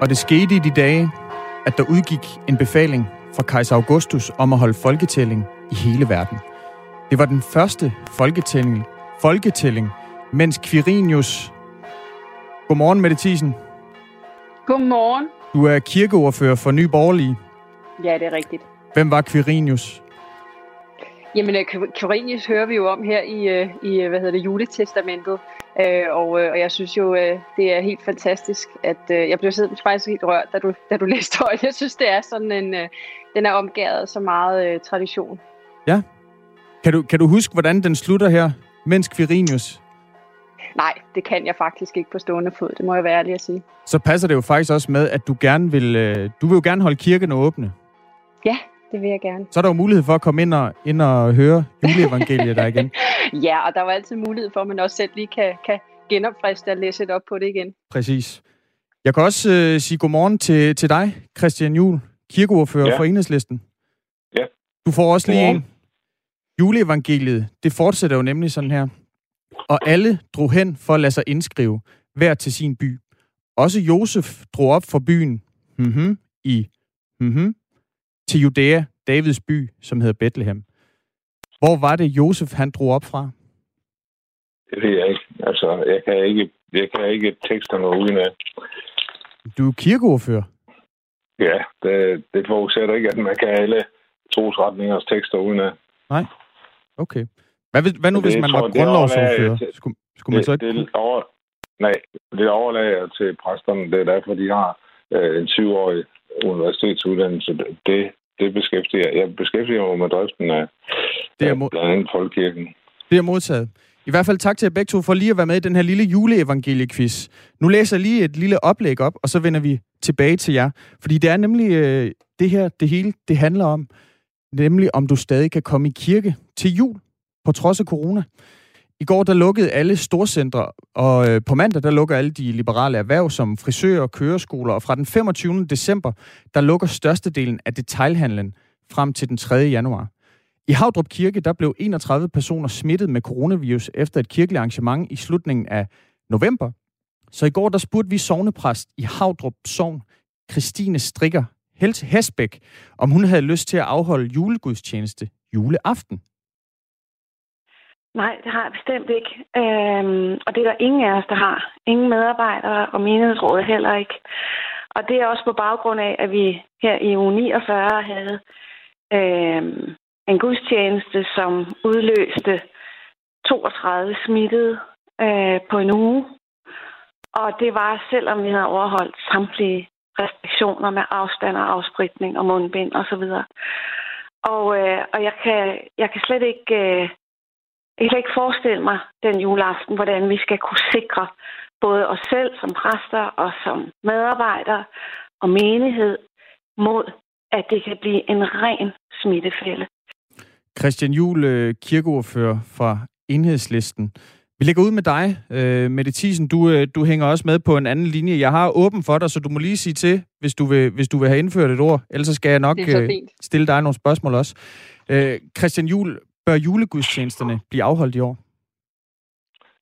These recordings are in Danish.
Og det skete i de dage, at der udgik en befaling fra kejser Augustus om at holde folketælling i hele verden. Det var den første folketælling, folketælling mens Quirinius... Godmorgen, Mette Thiesen. Godmorgen. Du er kirkeordfører for Ny Borgerlige. Ja, det er rigtigt. Hvem var Quirinius? Jamen, Quirinius hører vi jo om her i, øh, i hvad hedder det, juletestamentet. Øh, og, øh, og jeg synes jo, det er helt fantastisk, at jeg blev faktisk helt rørt, da du, da du læste højt. Jeg synes, det er sådan en, den er omgået så meget tradition. Ja. Kan du, kan du huske, hvordan den slutter her, mens Quirinius Nej, det kan jeg faktisk ikke på stående fod. Det må jeg være ærlig at sige. Så passer det jo faktisk også med, at du gerne vil, øh, du vil jo gerne holde kirken åbne. Ja, det vil jeg gerne. Så er der jo mulighed for at komme ind og, ind og høre juleevangeliet der igen. ja, og der var altid mulighed for, at man også selv lige kan, kan genopfriste og læse det op på det igen. Præcis. Jeg kan også øh, sige godmorgen til, til dig, Christian Jul, kirkeordfører ja. for Enhedslisten. Ja. Du får også lige en. Juleevangeliet, det fortsætter jo nemlig sådan her og alle drog hen for at lade sig indskrive, hver til sin by. Også Josef drog op fra byen mm-hmm, i mm-hmm, til Judæa, Davids by, som hedder Bethlehem. Hvor var det, Josef han drog op fra? Det ved jeg ikke. Altså, jeg kan ikke, jeg kan ikke teksterne uden af. Du er kirkeordfører. Ja, det, det forudsætter ikke, at man kan alle trosretningers tekster uden af. Nej, okay. Hvad, hvad nu, det, hvis man var grundlovsordfører? Skulle, skulle man så ikke... Det, over, nej, det overlager til præsterne. Det er derfor, de har øh, en syvårig universitetsuddannelse. Det, det beskæftiger jeg. beskæftiger mig med driften af, det er mod... blandt andet Folkekirken. Det er modtaget. I hvert fald tak til jer begge to for lige at være med i den her lille juleevangeliequiz. Nu læser jeg lige et lille oplæg op, og så vender vi tilbage til jer. Fordi det er nemlig øh, det her, det hele, det handler om. Nemlig om du stadig kan komme i kirke til jul på trods af corona. I går der lukkede alle storcentre, og øh, på mandag der lukker alle de liberale erhverv som frisører og køreskoler, og fra den 25. december der lukker størstedelen af detailhandlen frem til den 3. januar. I Havdrup Kirke der blev 31 personer smittet med coronavirus efter et kirkeligt arrangement i slutningen af november. Så i går der spurgte vi sovnepræst i Havdrup Sogn, Christine Strikker Hesbæk, om hun havde lyst til at afholde julegudstjeneste juleaften. Nej, det har jeg bestemt ikke. Øhm, og det er der ingen af os, der har. Ingen medarbejdere og menighedsrådet heller ikke. Og det er også på baggrund af, at vi her i uge 49 havde øhm, en gudstjeneste, som udløste 32 smittede øh, på en uge. Og det var, selvom vi havde overholdt samtlige restriktioner med afstand og afspritning og mundbind osv. Og, øh, og jeg, kan, jeg kan slet ikke øh, jeg kan ikke forestille mig den juleaften, hvordan vi skal kunne sikre både os selv som præster og som medarbejdere og menighed mod, at det kan blive en ren smittefælde. Christian Juhl, øh, kirkeordfører fra Enhedslisten. Vi lægger ud med dig, øh, Mette Thiesen. Du, øh, du hænger også med på en anden linje. Jeg har åben for dig, så du må lige sige til, hvis du vil, hvis du vil have indført et ord. Ellers skal jeg nok stille dig nogle spørgsmål også. Christian Juhl, bør julegudstjenesterne blive afholdt i år?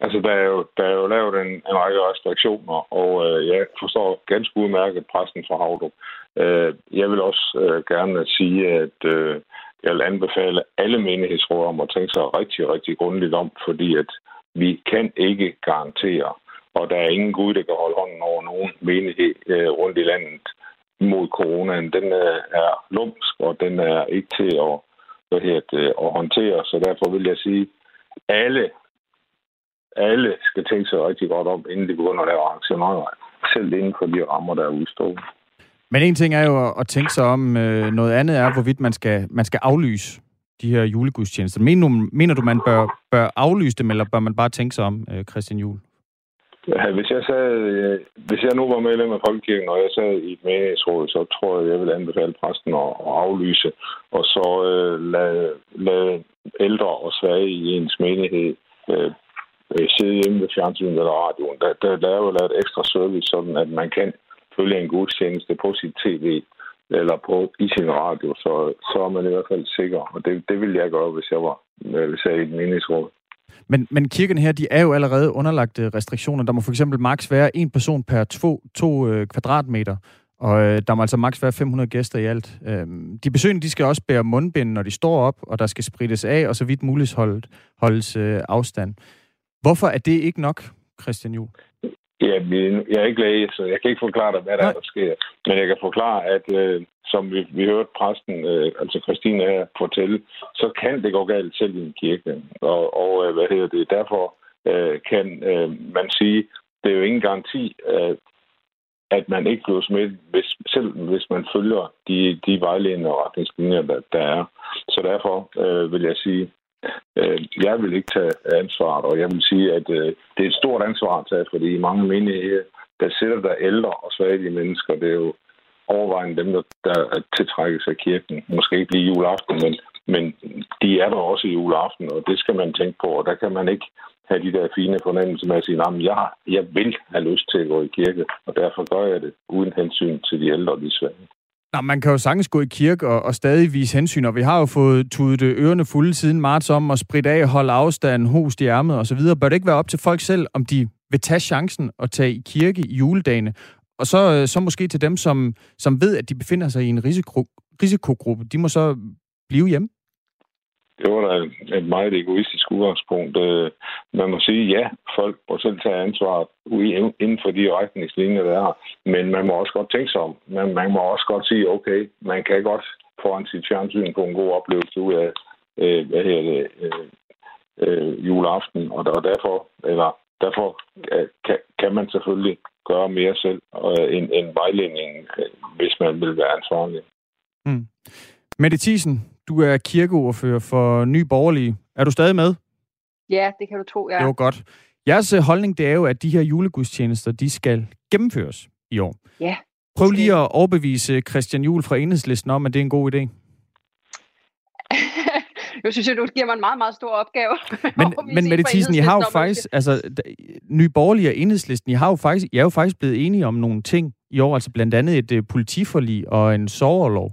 Altså, der er jo, der er jo lavet en, en række restriktioner, og øh, jeg forstår ganske udmærket præsten fra Havdrup. Øh, jeg vil også øh, gerne sige, at øh, jeg vil anbefale alle menighedsråd om at tænke sig rigtig, rigtig grundigt om, fordi at vi kan ikke garantere, og der er ingen Gud, der kan holde hånden over nogen menighed øh, rundt i landet mod coronaen. Den øh, er lumsk, og den er ikke til at hvad hedder det, at håndtere. Så derfor vil jeg sige, alle, alle skal tænke sig rigtig godt om, inden de begynder at lave arrangementer. Selv inden for de rammer, der er udstået. Men en ting er jo at tænke sig om, øh, noget andet er, hvorvidt man skal, man skal aflyse de her julegudstjenester. Mener du, mener du man bør, bør aflyse dem, eller bør man bare tænke sig om, øh, Christian Jul? Hvis jeg, sad, øh, hvis jeg nu var medlem af Folkekirken, og jeg sad i et menighedsråd, så tror jeg, jeg vil anbefale præsten at, at aflyse, og så øh, lade, lade ældre og svage i ens menighed øh, øh sidde hjemme ved fjernsynet eller radioen. Der, der, der er jo lavet ekstra service, sådan at man kan følge en gudstjeneste på sit tv eller på, i sin radio, så, så er man i hvert fald sikker. Og det, det ville jeg gøre, hvis jeg var øh, hvis jeg i et menighedsråd. Men, men kirkerne her, de er jo allerede underlagt restriktioner. Der må for eksempel maks være en person per to, to øh, kvadratmeter, og øh, der må altså maks være 500 gæster i alt. Øh, de besøgende, de skal også bære mundbind, når de står op, og der skal sprittes af, og så vidt muligt holdt, holdes øh, afstand. Hvorfor er det ikke nok, Christian Juhl? Ja, jeg er ikke læge, så jeg kan ikke forklare dig, hvad der, er, der sker. Men jeg kan forklare, at øh, som vi, vi hørte præsten, øh, altså Christine her, fortælle, så kan det gå galt selv i en kirke. Og, og øh, hvad hedder det? Derfor øh, kan øh, man sige, det er jo ingen garanti, øh, at man ikke bliver smittet, hvis, selv hvis man følger de, de vejledende retningslinjer, der, der er. Så derfor øh, vil jeg sige, øh, jeg vil ikke tage ansvaret, og jeg vil sige, at øh, det er et stort ansvar at tage, fordi mange menigheder, der sætter der ældre og svage mennesker, det er jo overvejende dem, der, der tiltrækkes af kirken. Måske ikke lige juleaften, men, men de er der også i juleaften, og det skal man tænke på, og der kan man ikke have de der fine fornemmelser med at sige, at jeg, jeg vil have lyst til at gå i kirke, og derfor gør jeg det uden hensyn til de ældre og de svage. Nå, man kan jo sagtens gå i kirke og, og stadig vise hensyn, og vi har jo fået tudet ørerne fulde siden marts om at spritte af, holde afstand, host i ærmet osv. Bør det ikke være op til folk selv, om de vil tage chancen og tage i kirke i juledagene? Og så, øh, så måske til dem, som, som ved, at de befinder sig i en risiko, risikogruppe, de må så blive hjemme? Det var da et meget egoistisk udgangspunkt. Øh, man må sige, ja, folk må selv tage ansvar inden for de retningslinjer, der er. Men man må også godt tænke sig om. Men man må også godt sige, okay, man kan godt foran sit fjernsyn på en god oplevelse ud af, øh, hvad hedder det, øh, øh, juleaften. Og, derfor, eller, derfor øh, kan, kan man selvfølgelig gøre mere selv øh, end, end vejledningen, øh, hvis man vil være ansvarlig. Mm. Mette Thiesen, du er kirkeordfører for Ny Borgerlige. Er du stadig med? Ja, det kan du tro, ja. Det var godt. Jeres øh, holdning det er jo, at de her julegudstjenester, de skal gennemføres i år. Ja. Prøv lige at overbevise Christian Juhl fra Enhedslisten om, at det er en god idé. jeg synes, du giver mig en meget, meget stor opgave. Men, men Mette Thiesen, I har jo faktisk, altså, Nye Borgerlige og Enhedslisten, I, har jo faktisk, I er jo faktisk blevet enige om nogle ting i år, altså blandt andet et uh, politiforlig og en soverlov.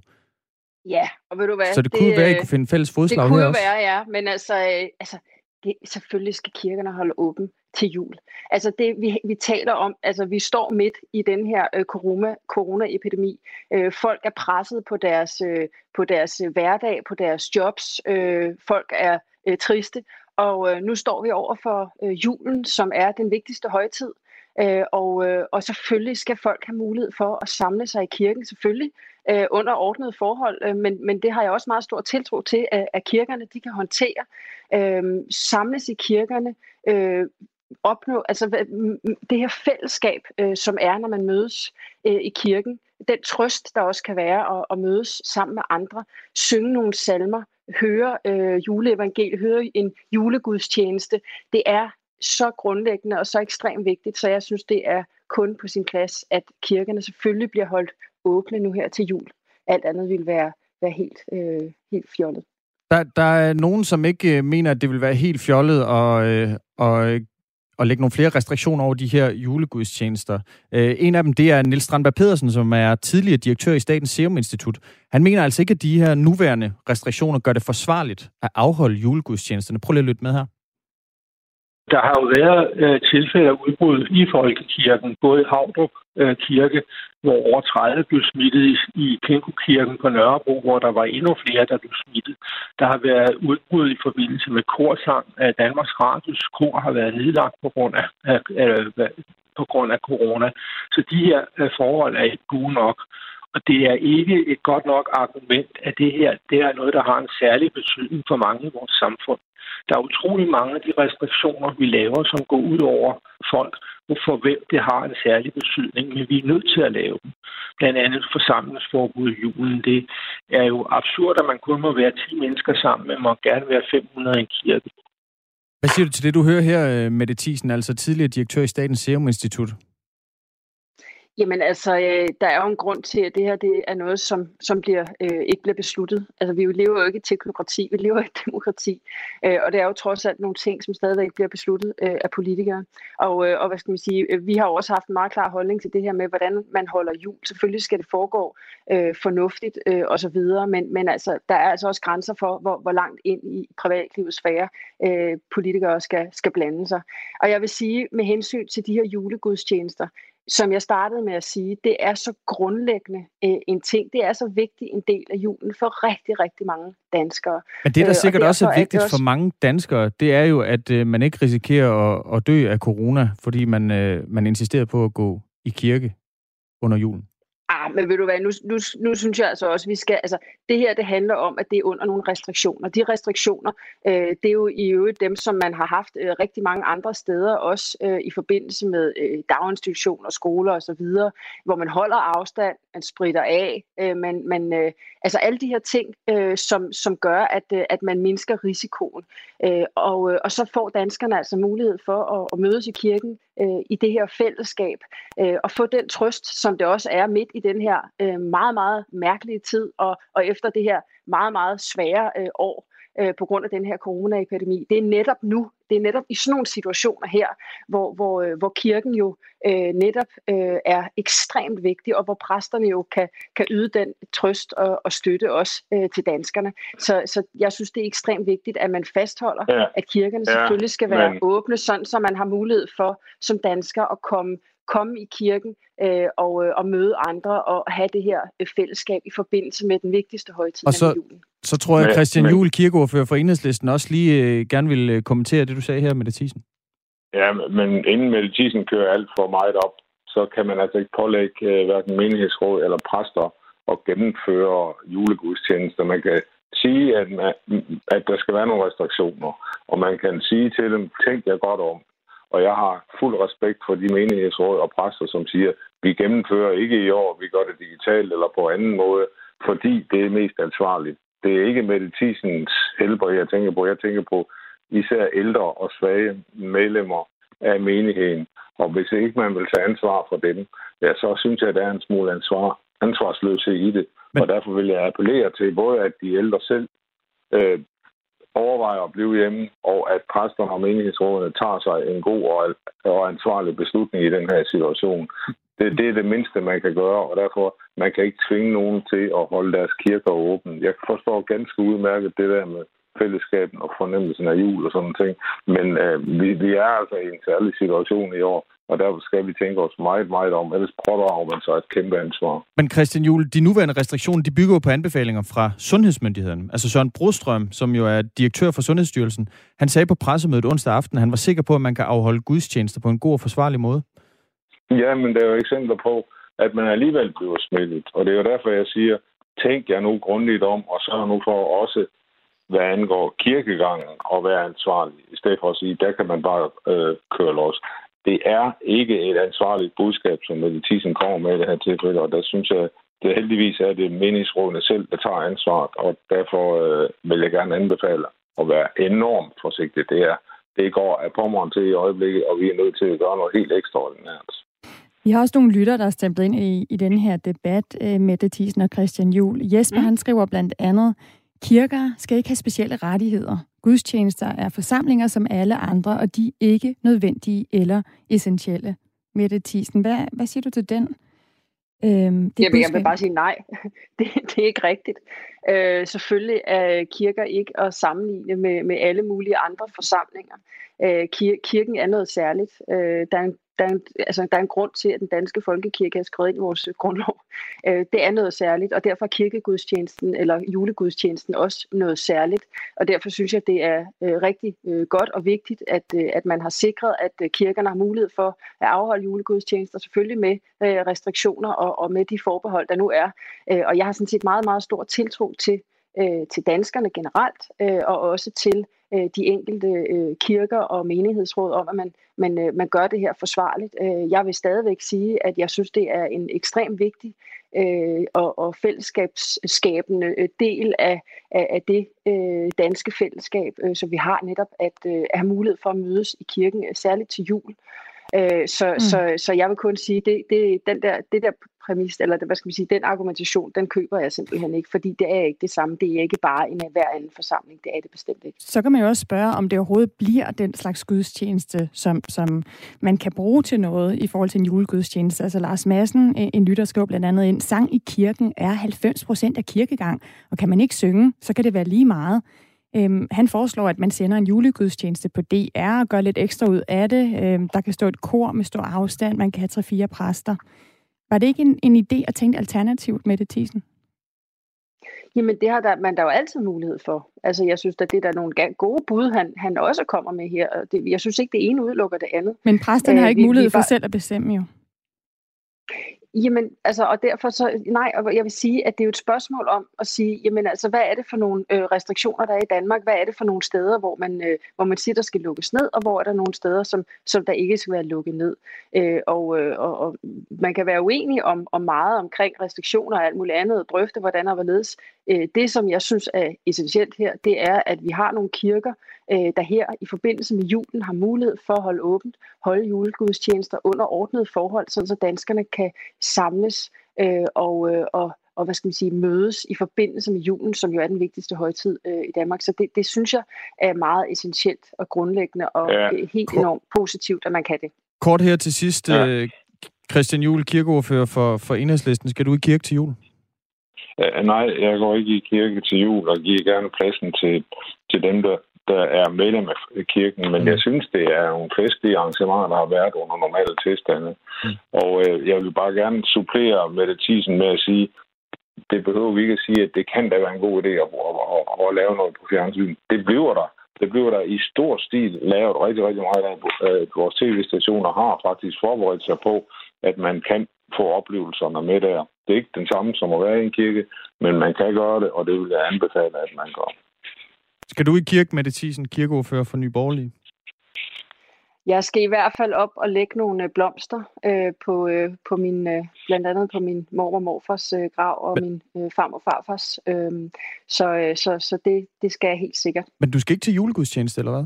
Ja, og ved du hvad? Så det, det kunne være, at I kunne finde fælles fodslag her Det kunne jo være, ja. Men altså, øh, altså det, selvfølgelig skal kirkerne holde åben til jul. Altså det, vi, vi taler om, altså vi står midt i den her øh, corona, coronaepidemi. Øh, folk er presset på deres, øh, på deres øh, hverdag, på deres jobs. Øh, folk er øh, triste. Og øh, nu står vi over for øh, julen, som er den vigtigste højtid. Øh, og, øh, og selvfølgelig skal folk have mulighed for at samle sig i kirken, selvfølgelig øh, under ordnede forhold, øh, men, men det har jeg også meget stor tiltro til, at, at kirkerne de kan håndtere. Øh, samles i kirkerne, øh, opnå altså det her fællesskab, øh, som er, når man mødes øh, i kirken, den trøst, der også kan være at, at mødes sammen med andre, synge nogle salmer, høre øh, juleevangeliet, høre en julegudstjeneste, det er så grundlæggende og så ekstremt vigtigt, så jeg synes, det er kun på sin plads, at kirkerne selvfølgelig bliver holdt åbne nu her til jul. Alt andet vil være, være helt, øh, helt fjollet. Der, der er nogen, som ikke øh, mener, at det vil være helt fjollet og, øh, og øh, at lægge nogle flere restriktioner over de her julegudstjenester. Øh, en af dem, det er Nils Strandberg Pedersen, som er tidligere direktør i Statens Serum Institut. Han mener altså ikke, at de her nuværende restriktioner gør det forsvarligt at afholde julegudstjenesterne. Prøv lige at lytte med her. Der har jo været øh, tilfælde af udbrud i Folkekirken, både i Havdrup øh, Kirke, hvor over 30 blev smittet i, i Kinkukirken på Nørrebro, hvor der var endnu flere, der blev smittet. Der har været udbrud i forbindelse med korsang. At Danmarks Radios kor har været nedlagt på grund af, af, af, på grund af corona. Så de her øh, forhold er ikke gode nok. Og det er ikke et godt nok argument, at det her det er noget, der har en særlig betydning for mange i vores samfund. Der er utrolig mange af de restriktioner, vi laver, som går ud over folk, for hvem det har en særlig betydning, men vi er nødt til at lave dem. Blandt andet forsamlingsforbud i julen. Det er jo absurd, at man kun må være 10 mennesker sammen, men må gerne være 500 i en kirke. Hvad siger du til det, du hører her, øh, Mette Thiesen, altså tidligere direktør i Statens Serum Institut? Jamen altså, øh, der er jo en grund til, at det her det er noget, som, som bliver, øh, ikke bliver besluttet. Altså, vi lever jo ikke i teknokrati, vi lever i et demokrati. Øh, og det er jo trods alt nogle ting, som stadigvæk bliver besluttet øh, af politikere. Og, øh, og hvad skal man sige, øh, vi har jo også haft en meget klar holdning til det her med, hvordan man holder jul. Selvfølgelig skal det foregå øh, fornuftigt øh, osv., men, men altså, der er altså også grænser for, hvor, hvor langt ind i privatlivets sfære øh, politikere skal, skal blande sig. Og jeg vil sige, med hensyn til de her julegudstjenester, som jeg startede med at sige, det er så grundlæggende øh, en ting. Det er så vigtig en del af julen for rigtig, rigtig mange danskere. Men det, der øh, sikkert også er vigtigt er også... for mange danskere, det er jo, at øh, man ikke risikerer at, at dø af corona, fordi man, øh, man insisterer på at gå i kirke under julen. Ah, men vil du være, nu, nu, nu synes jeg altså også, at vi skal, altså det her, det handler om, at det er under nogle restriktioner. De restriktioner, øh, det er jo i øvrigt dem, som man har haft øh, rigtig mange andre steder, også øh, i forbindelse med øh, daginstitutioner, skoler osv., hvor man holder afstand, man spritter af, øh, man, man, øh, altså alle de her ting, øh, som, som gør, at, øh, at man mindsker risikoen. Øh, og, øh, og så får danskerne altså mulighed for at, at mødes i kirken øh, i det her fællesskab, øh, og få den trøst, som det også er midt i den her øh, meget, meget mærkelige tid, og, og efter det her meget, meget svære øh, år øh, på grund af den her coronaepidemi. Det er netop nu, det er netop i sådan nogle situationer her, hvor, hvor, øh, hvor kirken jo øh, netop øh, er ekstremt vigtig, og hvor præsterne jo kan, kan yde den trøst og, og støtte også øh, til danskerne. Så, så jeg synes, det er ekstremt vigtigt, at man fastholder, ja. at kirkerne ja. selvfølgelig skal være Men... åbne, sådan så man har mulighed for som dansker at komme komme i kirken øh, og, øh, og møde andre og have det her øh, fællesskab i forbindelse med den vigtigste højtid, og så, julen. Så tror jeg, Christian Juhl, kirkeordfører for Enhedslisten, også lige øh, gerne vil øh, kommentere det, du sagde her, Mette Thiesen. Ja, men inden Mette kører alt for meget op, så kan man altså ikke pålægge øh, hverken menighedsråd eller præster at gennemføre julegudstjenester. Man kan sige, at, man, at der skal være nogle restriktioner, og man kan sige til dem, tænk jer godt om. Og jeg har fuld respekt for de menighedsråd og præster, som siger, vi gennemfører ikke i år, vi gør det digitalt eller på anden måde, fordi det er mest ansvarligt. Det er ikke medicinens helbred, jeg tænker på. Jeg tænker på især ældre og svage medlemmer af menigheden. Og hvis ikke man vil tage ansvar for dem, ja, så synes jeg, at der er en smule ansvar, ansvarsløshed i det. Men... Og derfor vil jeg appellere til både, at de ældre selv øh, overvejer at blive hjemme, og at præsterne og menighedsrådene tager sig en god og ansvarlig beslutning i den her situation. Det, det er det mindste, man kan gøre, og derfor man kan ikke tvinge nogen til at holde deres kirker åbne. Jeg forstår ganske udmærket det der med fællesskaben og fornemmelsen af jul og sådan ting, men øh, vi, vi er altså i en særlig situation i år, og derfor skal vi tænke os meget, meget om. Ellers pådrager man sig et kæmpe ansvar. Men Christian Juhl, de nuværende restriktioner, de bygger jo på anbefalinger fra sundhedsmyndigheden. Altså Søren Brostrøm, som jo er direktør for Sundhedsstyrelsen, han sagde på pressemødet onsdag aften, at han var sikker på, at man kan afholde gudstjenester på en god og forsvarlig måde. Ja, men der er jo eksempler på, at man alligevel bliver smittet. Og det er jo derfor, jeg siger, tænk jer nu grundigt om, og så nu for også, hvad angår kirkegangen, og være ansvarlig, i stedet for at sige, der kan man bare øh, køre los det er ikke et ansvarligt budskab, som Mette Thyssen kommer med i det her tilfælde, og der synes jeg, det heldigvis er det meningsrådene selv, der tager ansvaret, og derfor øh, vil jeg gerne anbefale at være enormt forsigtig. Det, er, det går af pommeren til i øjeblikket, og vi er nødt til at gøre noget helt ekstraordinært. Vi har også nogle lytter, der er stemt ind i, i den her debat, øh, Mette Thiesen og Christian Jul. Jesper, mm. han skriver blandt andet, kirker skal ikke have specielle rettigheder. Gudstjenester er forsamlinger som alle andre, og de er ikke nødvendige eller essentielle. Mette Thiesen, hvad, hvad siger du til den? Øhm, det Jamen, jeg vil bare sige nej. Det, det er ikke rigtigt. Øh, selvfølgelig er kirker ikke at sammenligne med, med alle mulige andre forsamlinger. Øh, kir- kirken er noget særligt. Øh, der er en der er, en, altså, der er en grund til, at den danske folkekirke er skrevet ind i vores grundlov. Øh, det er noget særligt, og derfor er kirkegudstjenesten eller julegudstjenesten også noget særligt. Og derfor synes jeg, det er øh, rigtig øh, godt og vigtigt, at, øh, at man har sikret, at øh, kirkerne har mulighed for at afholde julegudstjenester, selvfølgelig med øh, restriktioner og, og med de forbehold, der nu er. Øh, og jeg har sådan set meget, meget stor tiltro til, øh, til danskerne generelt, øh, og også til øh, de enkelte øh, kirker og menighedsråd om, at man, man, øh, man gør det her forsvarligt. Øh, jeg vil stadigvæk sige, at jeg synes, det er en ekstremt vigtig øh, og, og fællesskabsskabende øh, del af, af, af det øh, danske fællesskab, øh, som vi har netop at, øh, at have mulighed for at mødes i kirken, særligt til jul. Øh, så, mm. så, så jeg vil kun sige, det, det, den der, det der præmis, eller det, hvad skal man sige, den argumentation, den køber jeg simpelthen ikke, fordi det er ikke det samme. Det er ikke bare en hver anden forsamling. Det er det bestemt ikke. Så kan man jo også spørge, om det overhovedet bliver den slags gudstjeneste, som, som man kan bruge til noget i forhold til en julegudstjeneste. Altså Lars Madsen, en lytter, skriver blandt andet ind, sang i kirken er 90 procent af kirkegang, og kan man ikke synge, så kan det være lige meget. Øhm, han foreslår, at man sender en julegudstjeneste på DR og gør lidt ekstra ud af det. Øhm, der kan stå et kor med stor afstand, man kan have tre-fire præster. Var det ikke en, en idé at tænke alternativt med det, Tisen? Jamen, det har der, man der jo altid mulighed for. Altså, jeg synes, at det er der nogle gode bud, han, han også kommer med her. Det, jeg synes ikke, det ene udelukker det andet. Men præsterne har ikke vi, mulighed vi for bare... selv at bestemme jo. Jamen, altså, og derfor så, nej, og jeg vil sige, at det er jo et spørgsmål om at sige, jamen altså, hvad er det for nogle øh, restriktioner, der er i Danmark? Hvad er det for nogle steder, hvor man, øh, hvor man siger, der skal lukkes ned, og hvor er der nogle steder, som, som der ikke skal være lukket ned? Øh, og, øh, og, og man kan være uenig om, om meget omkring restriktioner og alt muligt andet, og drøfte, hvordan og hvorledes. Øh, det, som jeg synes er essentielt her, det er, at vi har nogle kirker, øh, der her i forbindelse med julen har mulighed for at holde åbent, holde julegudstjenester under ordnede forhold, så danskerne kan samles øh, og, øh, og, og hvad skal man sige, mødes i forbindelse med julen, som jo er den vigtigste højtid øh, i Danmark. Så det, det synes jeg er meget essentielt og grundlæggende og ja. helt enormt positivt, at man kan det. Kort her til sidst. Ja. Øh, Christian Juhl, kirkeordfører for, for Enhedslisten. Skal du i kirke til jul? Uh, nej, jeg går ikke i kirke til jul og giver gerne pladsen til, til dem, der, der er medlem af kirken, men mm. jeg synes, det er nogle festlige arrangementer, der har været under normale tilstande. Mm. Og øh, jeg vil bare gerne supplere med det tisen med at sige, det behøver vi ikke at sige, at det kan da være en god idé at, at, at, at lave noget på fjernsyn. Det bliver der. Det bliver der i stor stil lavet rigtig, rigtig meget af. Øh, vores tv-stationer har faktisk forberedt sig på, at man kan få oplevelserne med der. Det er ikke den samme som at være i en kirke, men man kan gøre det, og det vil jeg anbefale, at man gør. Skal du i kirke med det Thyssen, kirkeordfører for Nye Borgerlige? Jeg skal i hvert fald op og lægge nogle øh, blomster øh, på, øh, på min, øh, blandt andet på min mor og morfars øh, grav og Men... min øh, far og farfars. Øh, så øh, så, så det, det skal jeg helt sikkert. Men du skal ikke til julegudstjeneste, eller hvad?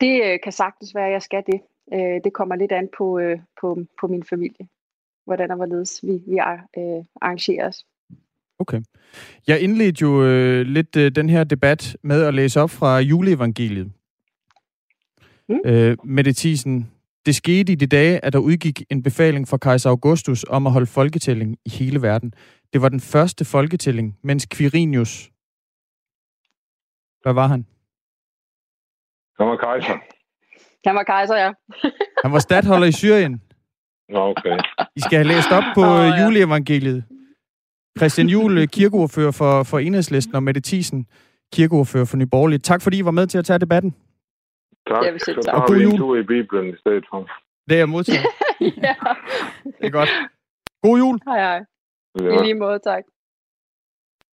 Det øh, kan sagtens være, at jeg skal det. Øh, det kommer lidt an på, øh, på, på min familie, hvordan og hvorledes vi, vi øh, arrangerer os. Okay. Jeg indledte jo øh, lidt øh, den her debat med at læse op fra juleevangeliet. Mm. Øh, Mette Thiesen, det skete i de dage, at der udgik en befaling fra kejser Augustus om at holde folketælling i hele verden. Det var den første folketælling, mens Quirinius... Hvad var han? Han var kejser. Han var kejser, ja. han var stadholder i Syrien. Okay. I skal have læst op på oh, ja. juleevangeliet. Christian Juhl, kirkeordfører for, for Enhedslisten, og Mette Thiesen, kirkeordfører for Nyborgerlige. Tak fordi I var med til at tage debatten. Tak. Jeg vil sige tak. Og god jul. i Bibelen i stedet for. Det er jeg modtaget. ja. Det er godt. God jul. Hej, hej. Ja. I lige måde, tak.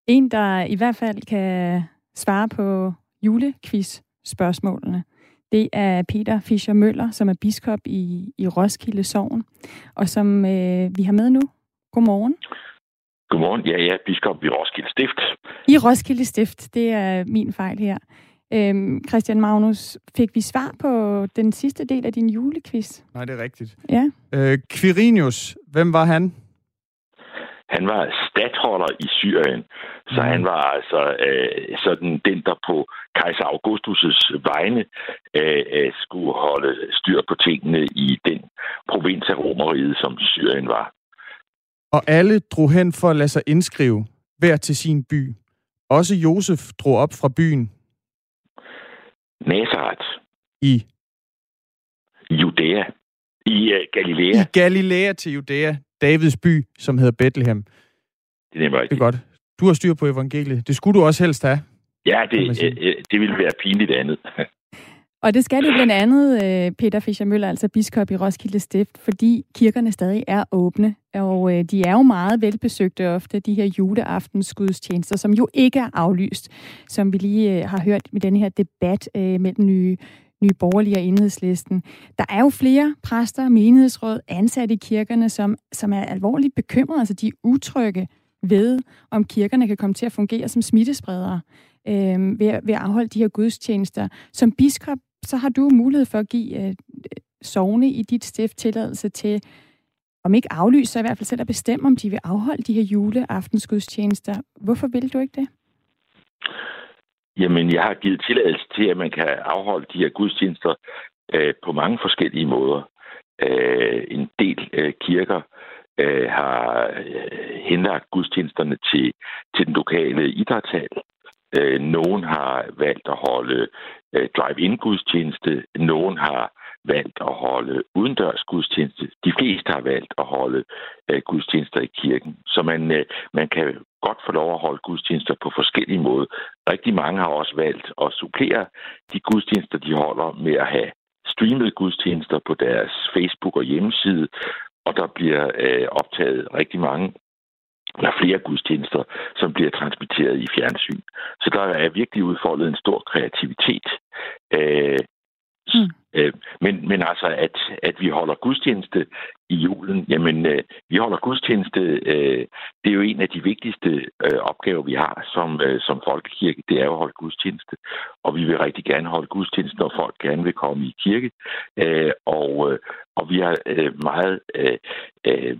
En, der i hvert fald kan svare på julequiz-spørgsmålene, det er Peter Fischer Møller, som er biskop i, i Roskilde Sogn, og som øh, vi har med nu. Godmorgen. Godmorgen. Ja, jeg er biskop i Roskilde Stift. I Roskilde Stift, det er min fejl her. Øhm, Christian Magnus, fik vi svar på den sidste del af din julequiz? Nej, det er rigtigt. Ja. Øh, Quirinius, hvem var han? Han var stadholder i Syrien, så mm. han var altså øh, sådan den, der på kejser Augustus' vegne øh, øh, skulle holde styr på tingene i den provins af Romeriet, som Syrien var. Og alle drog hen for at lade sig indskrive, hver til sin by. Også Josef drog op fra byen. Nazareth. I? Judæa. I uh, Galilea. I Galilea til Judæa. Davids by, som hedder Bethlehem. Det er Det er godt. Du har styr på evangeliet. Det skulle du også helst have. Ja, det, øh, det ville være pinligt andet. Og det skal det blandt andet, øh, Peter Fischer Møller, altså biskop i Roskilde Stift, fordi kirkerne stadig er åbne. Og øh, de er jo meget velbesøgte ofte, de her juleaftensgudstjenester, som jo ikke er aflyst, som vi lige øh, har hørt med den her debat mellem nye nye borgerlige og enhedslisten. Der er jo flere præster, menighedsråd, ansatte i kirkerne, som, som er alvorligt bekymrede, altså de er utrygge ved, om kirkerne kan komme til at fungere som smittespredere øh, ved, ved at afholde de her gudstjenester. Som biskop, så har du mulighed for at give øh, sovne i dit stift tilladelse til, om ikke aflyse, så i hvert fald selv at bestemme, om de vil afholde de her juleaftensgudstjenester. Hvorfor vil du ikke det? Jamen, jeg har givet tilladelse til, at man kan afholde de her gudstjenester øh, på mange forskellige måder. Øh, en del øh, kirker øh, har øh, henlagt gudstjenesterne til, til den lokale idrætshal. Øh, nogen har valgt at holde Øh, drive-in-gudstjeneste. Nogen har valgt at holde udendørs gudstjeneste. De fleste har valgt at holde øh, gudstjenester i kirken. Så man, øh, man kan godt få lov at holde gudstjenester på forskellige måder. Rigtig mange har også valgt at supplere de gudstjenester, de holder med at have streamet gudstjenester på deres Facebook og hjemmeside, og der bliver øh, optaget rigtig mange eller flere gudstjenester, som bliver transmitteret i fjernsyn. Så der er virkelig udfoldet en stor kreativitet. Øh, Mm. Øh, men, men altså, at, at vi holder gudstjeneste i julen, jamen, øh, vi holder gudstjeneste, øh, det er jo en af de vigtigste øh, opgaver, vi har som, øh, som folkekirke, det er jo at holde gudstjeneste. Og vi vil rigtig gerne holde gudstjeneste, når folk gerne vil komme i kirke. Øh, og, øh, og vi har øh, meget... Øh, øh,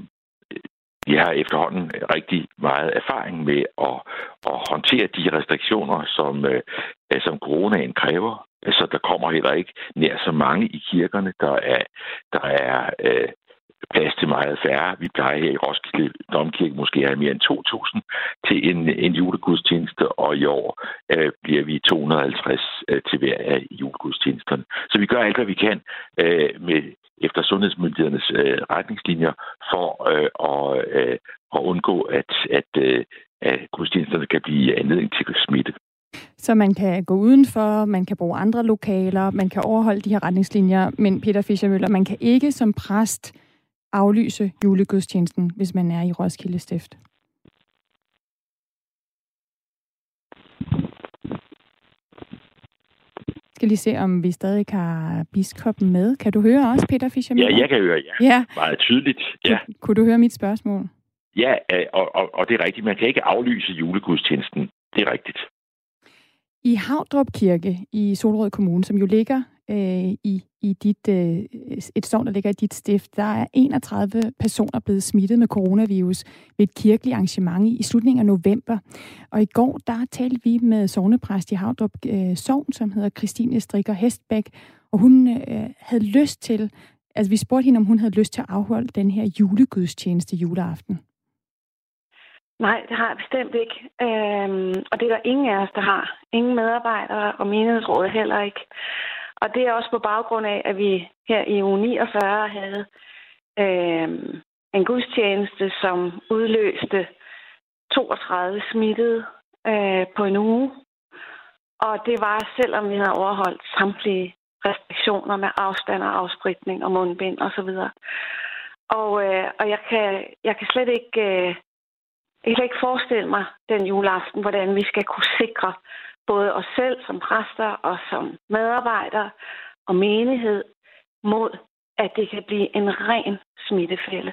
jeg har efterhånden rigtig meget erfaring med at, at håndtere de restriktioner, som, øh, som coronaen kræver. Så der kommer heller ikke nær så mange i kirkerne. Der er, der er øh, plads til meget færre. Vi plejer her i Roskilde Domkirke måske at have mere end 2.000 til en, en julegudstjeneste, og i år øh, bliver vi 250 øh, til hver af julegudstjenesterne. Så vi gør alt, hvad vi kan øh, med efter sundhedsmyndighedernes øh, retningslinjer for øh, at, øh, at undgå, at, at, øh, at gudstjenesterne kan blive anledning til smitte. Så man kan gå udenfor, man kan bruge andre lokaler, man kan overholde de her retningslinjer, men Peter Fischer-Møller, man kan ikke som præst aflyse julegudstjenesten, hvis man er i Roskilde Stift. Skal lige se, om vi stadig har biskoppen med. Kan du høre os, Peter Fischer? Ja, jeg kan høre, ja. ja. Meget tydeligt, ja. Kunne, kunne du høre mit spørgsmål? Ja, øh, og, og, og det er rigtigt. Man kan ikke aflyse julegudstjenesten. Det er rigtigt. I Havdrup Kirke i Solrød Kommune, som jo ligger øh, i, i dit, øh, et sogn, der ligger i dit stift, der er 31 personer blevet smittet med coronavirus ved et kirkeligt arrangement i, i slutningen af november. Og i går, der talte vi med sovnepræst i Havdrup øh, som hedder Christine Strikker Hestbæk, og hun øh, havde lyst til, altså vi spurgte hende, om hun havde lyst til at afholde den her julegudstjeneste juleaften. Nej, det har jeg bestemt ikke. Øhm, og det er der ingen af os, der har. Ingen medarbejdere og menighedsrådet heller ikke. Og det er også på baggrund af, at vi her i uge 49 havde øh, en gudstjeneste, som udløste 32 smittede øh, på en uge. Og det var, selvom vi havde overholdt samtlige restriktioner med afstand og afspritning og mundbind osv. Og, øh, og jeg, kan, jeg kan slet ikke øh, jeg kan ikke forestille mig den juleaften, hvordan vi skal kunne sikre både os selv som præster og som medarbejdere og menighed mod, at det kan blive en ren smittefælde.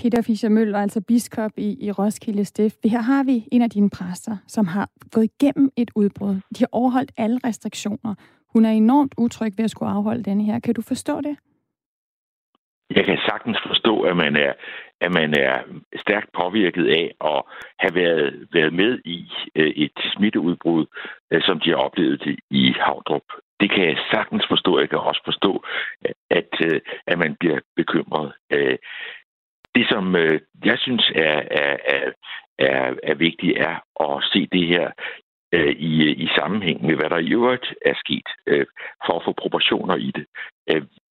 Peter Fischer Møller, altså biskop i, i Roskilde Stift. Det Her har vi en af dine præster, som har gået igennem et udbrud. De har overholdt alle restriktioner. Hun er enormt utryg ved at skulle afholde denne her. Kan du forstå det? Jeg kan sagtens forstå, at man er, at man er stærkt påvirket af at have været, været med i øh, et smitteudbrud, øh, som de har oplevet det i Havdrup. Det kan jeg sagtens forstå. Jeg kan også forstå, at, øh, at man bliver bekymret. Det, som jeg synes er, er, er, er, er vigtigt, er at se det her i, i sammenhæng med, hvad der i øvrigt er sket, for at få proportioner i det.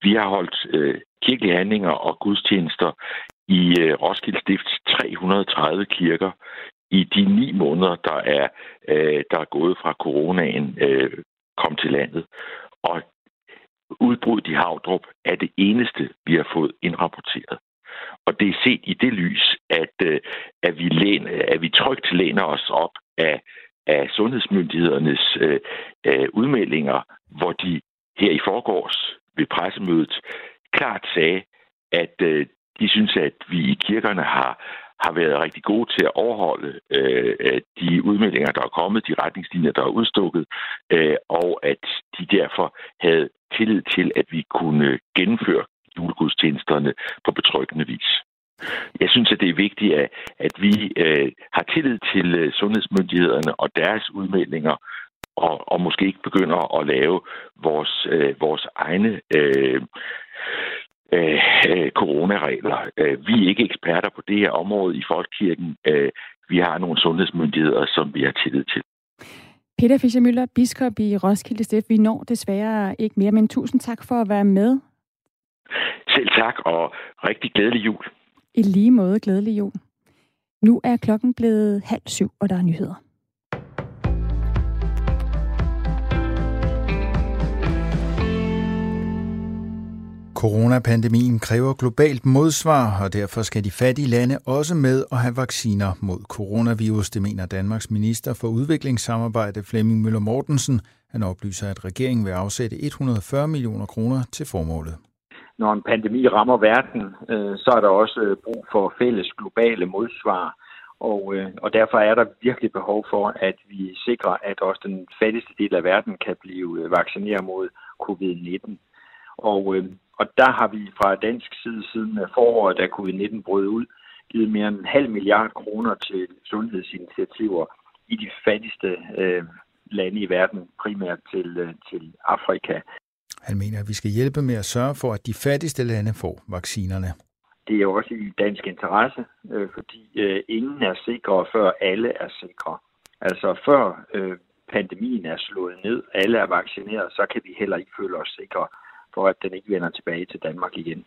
Vi har holdt kirkelige handlinger og gudstjenester i øh, Roskilde Stifts 330 kirker i de ni måneder, der er, øh, der er gået fra coronaen øh, kom til landet. Og udbruddet i Havdrup er det eneste, vi har fået indrapporteret. Og det er set i det lys, at, øh, at, vi, læner, at vi trygt læner os op af af sundhedsmyndighedernes øh, øh, udmeldinger, hvor de her i forgårs ved pressemødet klart sagde, at øh, de synes, at vi i kirkerne har, har været rigtig gode til at overholde øh, de udmeldinger, der er kommet, de retningslinjer, der er udstukket, øh, og at de derfor havde tillid til, at vi kunne øh, gennemføre julegudstjenesterne på betryggende vis. Jeg synes, at det er vigtigt, at, at vi øh, har tillid til øh, sundhedsmyndighederne og deres udmeldinger, og, og måske ikke begynder at lave vores, øh, vores egne øh, øh, øh, coronaregler. Øh, vi er ikke eksperter på det her område i Folkekirken. Øh, vi har nogle sundhedsmyndigheder, som vi har tillid til. Peter Fischer-Møller, biskop i Roskilde Stift. Vi når desværre ikke mere, men tusind tak for at være med. Selv tak, og rigtig glædelig jul. I lige måde glædelig jul. Nu er klokken blevet halv syv, og der er nyheder. Coronapandemien kræver globalt modsvar, og derfor skal de fattige lande også med at have vacciner mod coronavirus, det mener Danmarks minister for udviklingssamarbejde Flemming Møller Mortensen. Han oplyser, at regeringen vil afsætte 140 millioner kroner til formålet. Når en pandemi rammer verden, øh, så er der også øh, brug for fælles globale modsvar. Og, øh, og derfor er der virkelig behov for, at vi sikrer, at også den fattigste del af verden kan blive øh, vaccineret mod covid-19. Og, øh, og der har vi fra dansk side siden foråret, da covid-19 brød ud, givet mere end en halv milliard kroner til sundhedsinitiativer i de fattigste øh, lande i verden, primært til, øh, til Afrika. Han mener, at vi skal hjælpe med at sørge for, at de fattigste lande får vaccinerne. Det er jo også i dansk interesse, øh, fordi øh, ingen er sikre, før alle er sikre. Altså før øh, pandemien er slået ned, alle er vaccineret, så kan vi heller ikke føle os sikre for at den ikke vender tilbage til Danmark igen.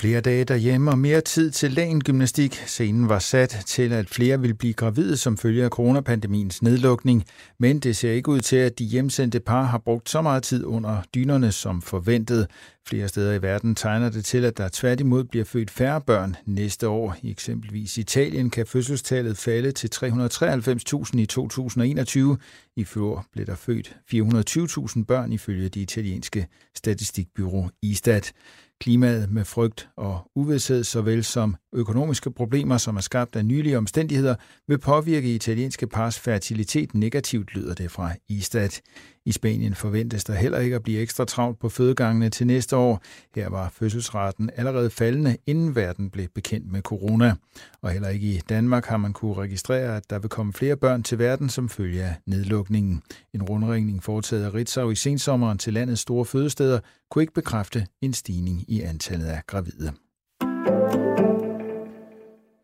Flere dage derhjemme og mere tid til gymnastik. Scenen var sat til, at flere vil blive gravide som følge af coronapandemiens nedlukning, men det ser ikke ud til, at de hjemsendte par har brugt så meget tid under dynerne som forventet. Flere steder i verden tegner det til, at der tværtimod bliver født færre børn næste år. I eksempelvis Italien kan fødselstallet falde til 393.000 i 2021. I fjor blev der født 420.000 børn ifølge det italienske statistikbyrå Istat. Klimaet med frygt og uvidshed, såvel som økonomiske problemer, som er skabt af nylige omstændigheder, vil påvirke italienske pars fertilitet negativt, lyder det fra Istat. I Spanien forventes der heller ikke at blive ekstra travlt på fødegangene til næste år. Her var fødselsraten allerede faldende, inden verden blev bekendt med corona. Og heller ikke i Danmark har man kunne registrere, at der vil komme flere børn til verden som følge af nedlukningen. En rundringning foretaget af Ritzau i sensommeren til landets store fødesteder kunne ikke bekræfte en stigning i antallet af gravide.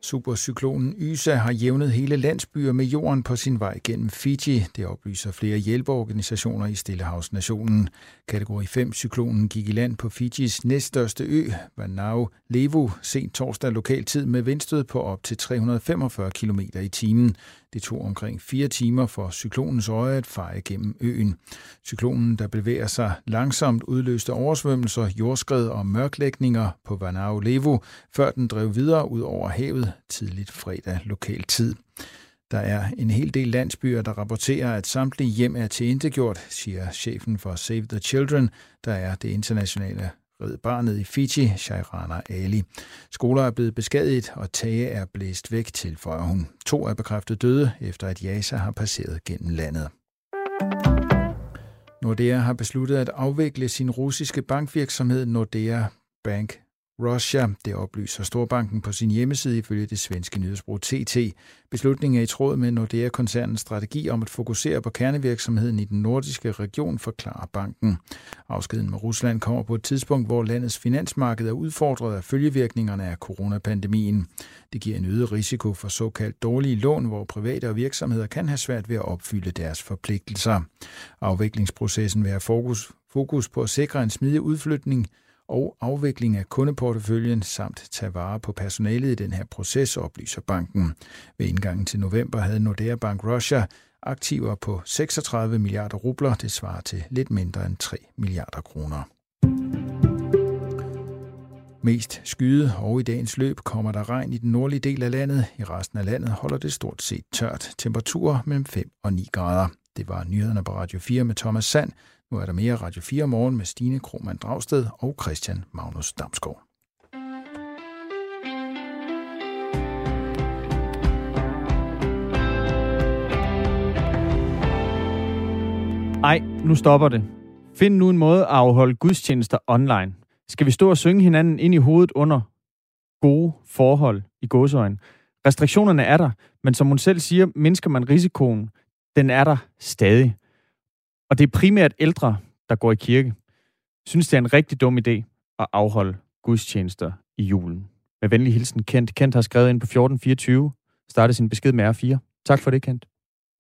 Supercyklonen Ysa har jævnet hele landsbyer med jorden på sin vej gennem Fiji. Det oplyser flere hjælpeorganisationer i Stillehavsnationen. Kategori 5-cyklonen gik i land på Fijis næststørste ø, Vanau Levu, sent torsdag lokal tid med vindstød på op til 345 km i timen. Det tog omkring fire timer for cyklonens øje at feje gennem øen. Cyklonen, der bevæger sig langsomt, udløste oversvømmelser, jordskred og mørklægninger på Vanau Levu, før den drev videre ud over havet tidligt fredag lokal tid. Der er en hel del landsbyer, der rapporterer, at samtlige hjem er tilintegjort, siger chefen for Save the Children, der er det internationale Red Barnet i Fiji, Shairana Ali. Skoler er blevet beskadiget, og tage er blæst væk, tilføjer hun. To er bekræftet døde, efter at Jasa har passeret gennem landet. Nordea har besluttet at afvikle sin russiske bankvirksomhed Nordea Bank Russia. Det oplyser Storbanken på sin hjemmeside ifølge det svenske nyhedsbrug TT. Beslutningen er i tråd med Nordea-koncernens strategi om at fokusere på kernevirksomheden i den nordiske region, forklarer banken. Afskeden med Rusland kommer på et tidspunkt, hvor landets finansmarked er udfordret af følgevirkningerne af coronapandemien. Det giver en øget risiko for såkaldt dårlige lån, hvor private og virksomheder kan have svært ved at opfylde deres forpligtelser. Afviklingsprocessen vil have fokus, fokus på at sikre en smidig udflytning og afvikling af kundeporteføljen samt tage vare på personalet i den her proces, oplyser banken. Ved indgangen til november havde Nordea Bank Russia aktiver på 36 milliarder rubler. Det svarer til lidt mindre end 3 milliarder kroner. Mest skyde, og i dagens løb kommer der regn i den nordlige del af landet. I resten af landet holder det stort set tørt. Temperaturer mellem 5 og 9 grader. Det var nyhederne på Radio 4 med Thomas Sand. Nu er der mere Radio 4 morgen med Stine Kromand Dragsted og Christian Magnus Damsgaard. Ej, nu stopper det. Find nu en måde at afholde gudstjenester online. Skal vi stå og synge hinanden ind i hovedet under gode forhold i godsøjen? Restriktionerne er der, men som hun selv siger, mindsker man risikoen. Den er der stadig. Og det er primært ældre, der går i kirke. Synes, det er en rigtig dum idé at afholde gudstjenester i julen. Med venlig hilsen, Kent. Kent har skrevet ind på 1424, startet sin besked med R4. Tak for det, Kent.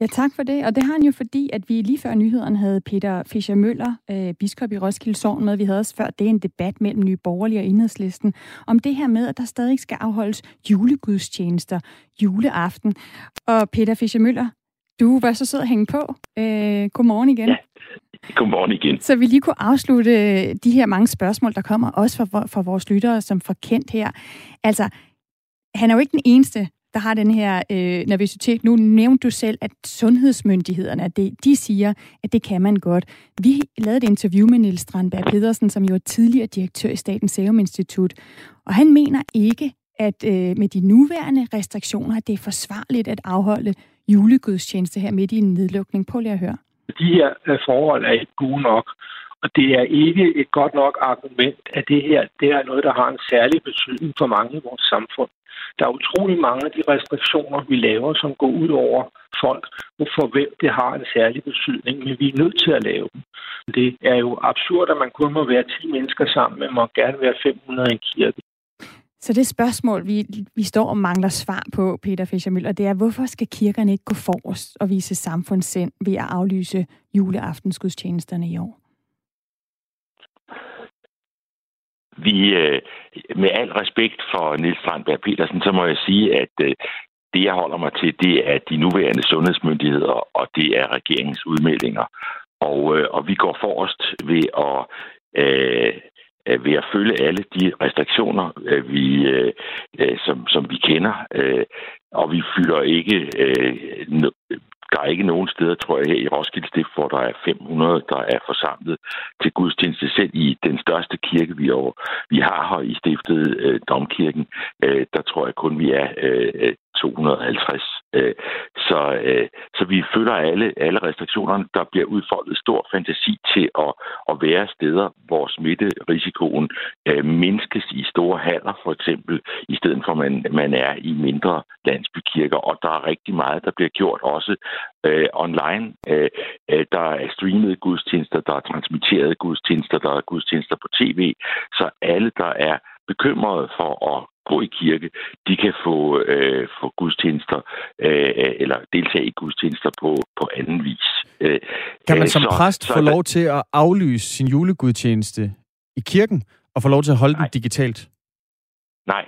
Ja, tak for det. Og det har han jo fordi, at vi lige før nyhederne havde Peter Fischer Møller, øh, biskop i Roskilde Sogn, med. Vi havde også før det en debat mellem Nye Borgerlige og Enhedslisten om det her med, at der stadig skal afholdes julegudstjenester juleaften. Og Peter Fischer Møller, du var så sød at hænge på. Øh, godmorgen igen. Ja. Godmorgen igen. Så vi lige kunne afslutte de her mange spørgsmål, der kommer også fra, fra vores lyttere, som får kendt her. Altså, han er jo ikke den eneste, der har den her øh, nervøsitet. Nu nævnte du selv, at sundhedsmyndighederne, det, de siger, at det kan man godt. Vi lavede et interview med Niels Strandberg Pedersen, som jo er tidligere direktør i Statens Serum Institut, og han mener ikke, at øh, med de nuværende restriktioner, det er forsvarligt at afholde julegudstjeneste her midt i en nedlukning. Prøv lige at høre. De her øh, forhold er ikke gode nok, og det er ikke et godt nok argument, at det her det er noget, der har en særlig betydning for mange i vores samfund. Der er utrolig mange af de restriktioner, vi laver, som går ud over folk, for hvem det har en særlig betydning, men vi er nødt til at lave dem. Det er jo absurd, at man kun må være 10 mennesker sammen, men må gerne være 500 i en kirke. Så det spørgsmål, vi, vi står og mangler svar på, Peter Fischer-Møller, det er, hvorfor skal kirkerne ikke gå forrest og vise samfundssind ved at aflyse juleaftensgudstjenesterne i år? Vi, øh, med al respekt for Nils Strandberg Petersen, så må jeg sige, at øh, det, jeg holder mig til, det er de nuværende sundhedsmyndigheder, og det er regeringens udmeldinger. Og, øh, og vi går forrest ved at, øh, Øh, ved at følge alle de restriktioner, øh, vi, øh, øh, som, som vi kender. Øh, og vi fylder ikke øh, der er ikke nogen steder, tror jeg, her i Roskilde Stift, hvor der er 500, der er forsamlet til gudstjeneste. Selv i den største kirke, vi, over, vi har her i stiftet, øh, Domkirken, øh, der tror jeg kun, vi er øh, 250. Øh, så, øh, så vi følger alle, alle restriktionerne. Der bliver udfoldet stor fantasi til at, at være steder, hvor smitterisikoen øh, mindskes i store haller, for eksempel, i stedet for, at man, man er i mindre landsbykirker. Og der er rigtig meget, der bliver gjort også øh, online. Øh, der er streamet gudstjenester, der er transmitteret gudstjenester, der er gudstjenester på tv. Så alle, der er bekymrede for at gå i kirke, de kan få, øh, få gudstjenester øh, eller deltage i gudstjenester på, på anden vis. Øh, kan man som så, præst så, få lov til at aflyse sin julegudstjeneste i kirken og få lov til at holde nej. den digitalt? Nej,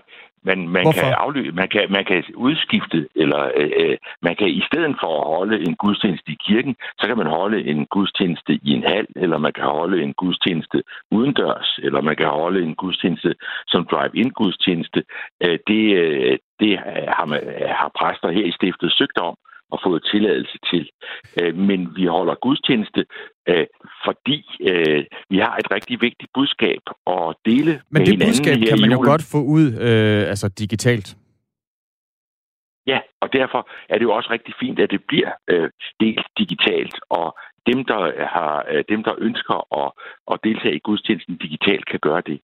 man, man, kan afløse, man, kan, man kan udskifte, eller øh, øh, man kan i stedet for at holde en gudstjeneste i kirken, så kan man holde en gudstjeneste i en hal, eller man kan holde en gudstjeneste udendørs, eller man kan holde en gudstjeneste som drive-in gudstjeneste. Øh, det, øh, det har, man, har præster her i stiftet søgt om, og fået tilladelse til. Øh, men vi holder gudstjeneste, øh, fordi øh, vi har et rigtig vigtigt budskab at dele Men det budskab kan man jo godt få ud øh, altså digitalt. Ja, og derfor er det jo også rigtig fint, at det bliver øh, delt digitalt, og dem, der, har, dem, der ønsker at, at deltage i gudstjenesten digitalt, kan gøre det.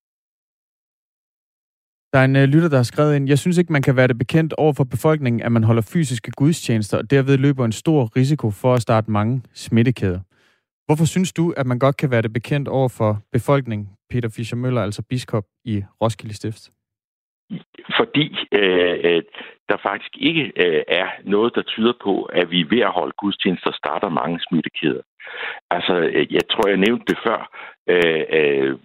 Der er en øh, lytter, der har skrevet ind, jeg synes ikke, man kan være det bekendt over for befolkningen, at man holder fysiske gudstjenester, og derved løber en stor risiko for at starte mange smittekæder. Hvorfor synes du, at man godt kan være det bekendt over for befolkningen, Peter Fischer Møller, altså biskop i Roskilde Stift? Fordi øh, øh, der faktisk ikke øh, er noget, der tyder på, at vi ved at holde gudstjenester starter mange smittekæder. Altså, øh, jeg tror, jeg nævnte det før. Øh, øh,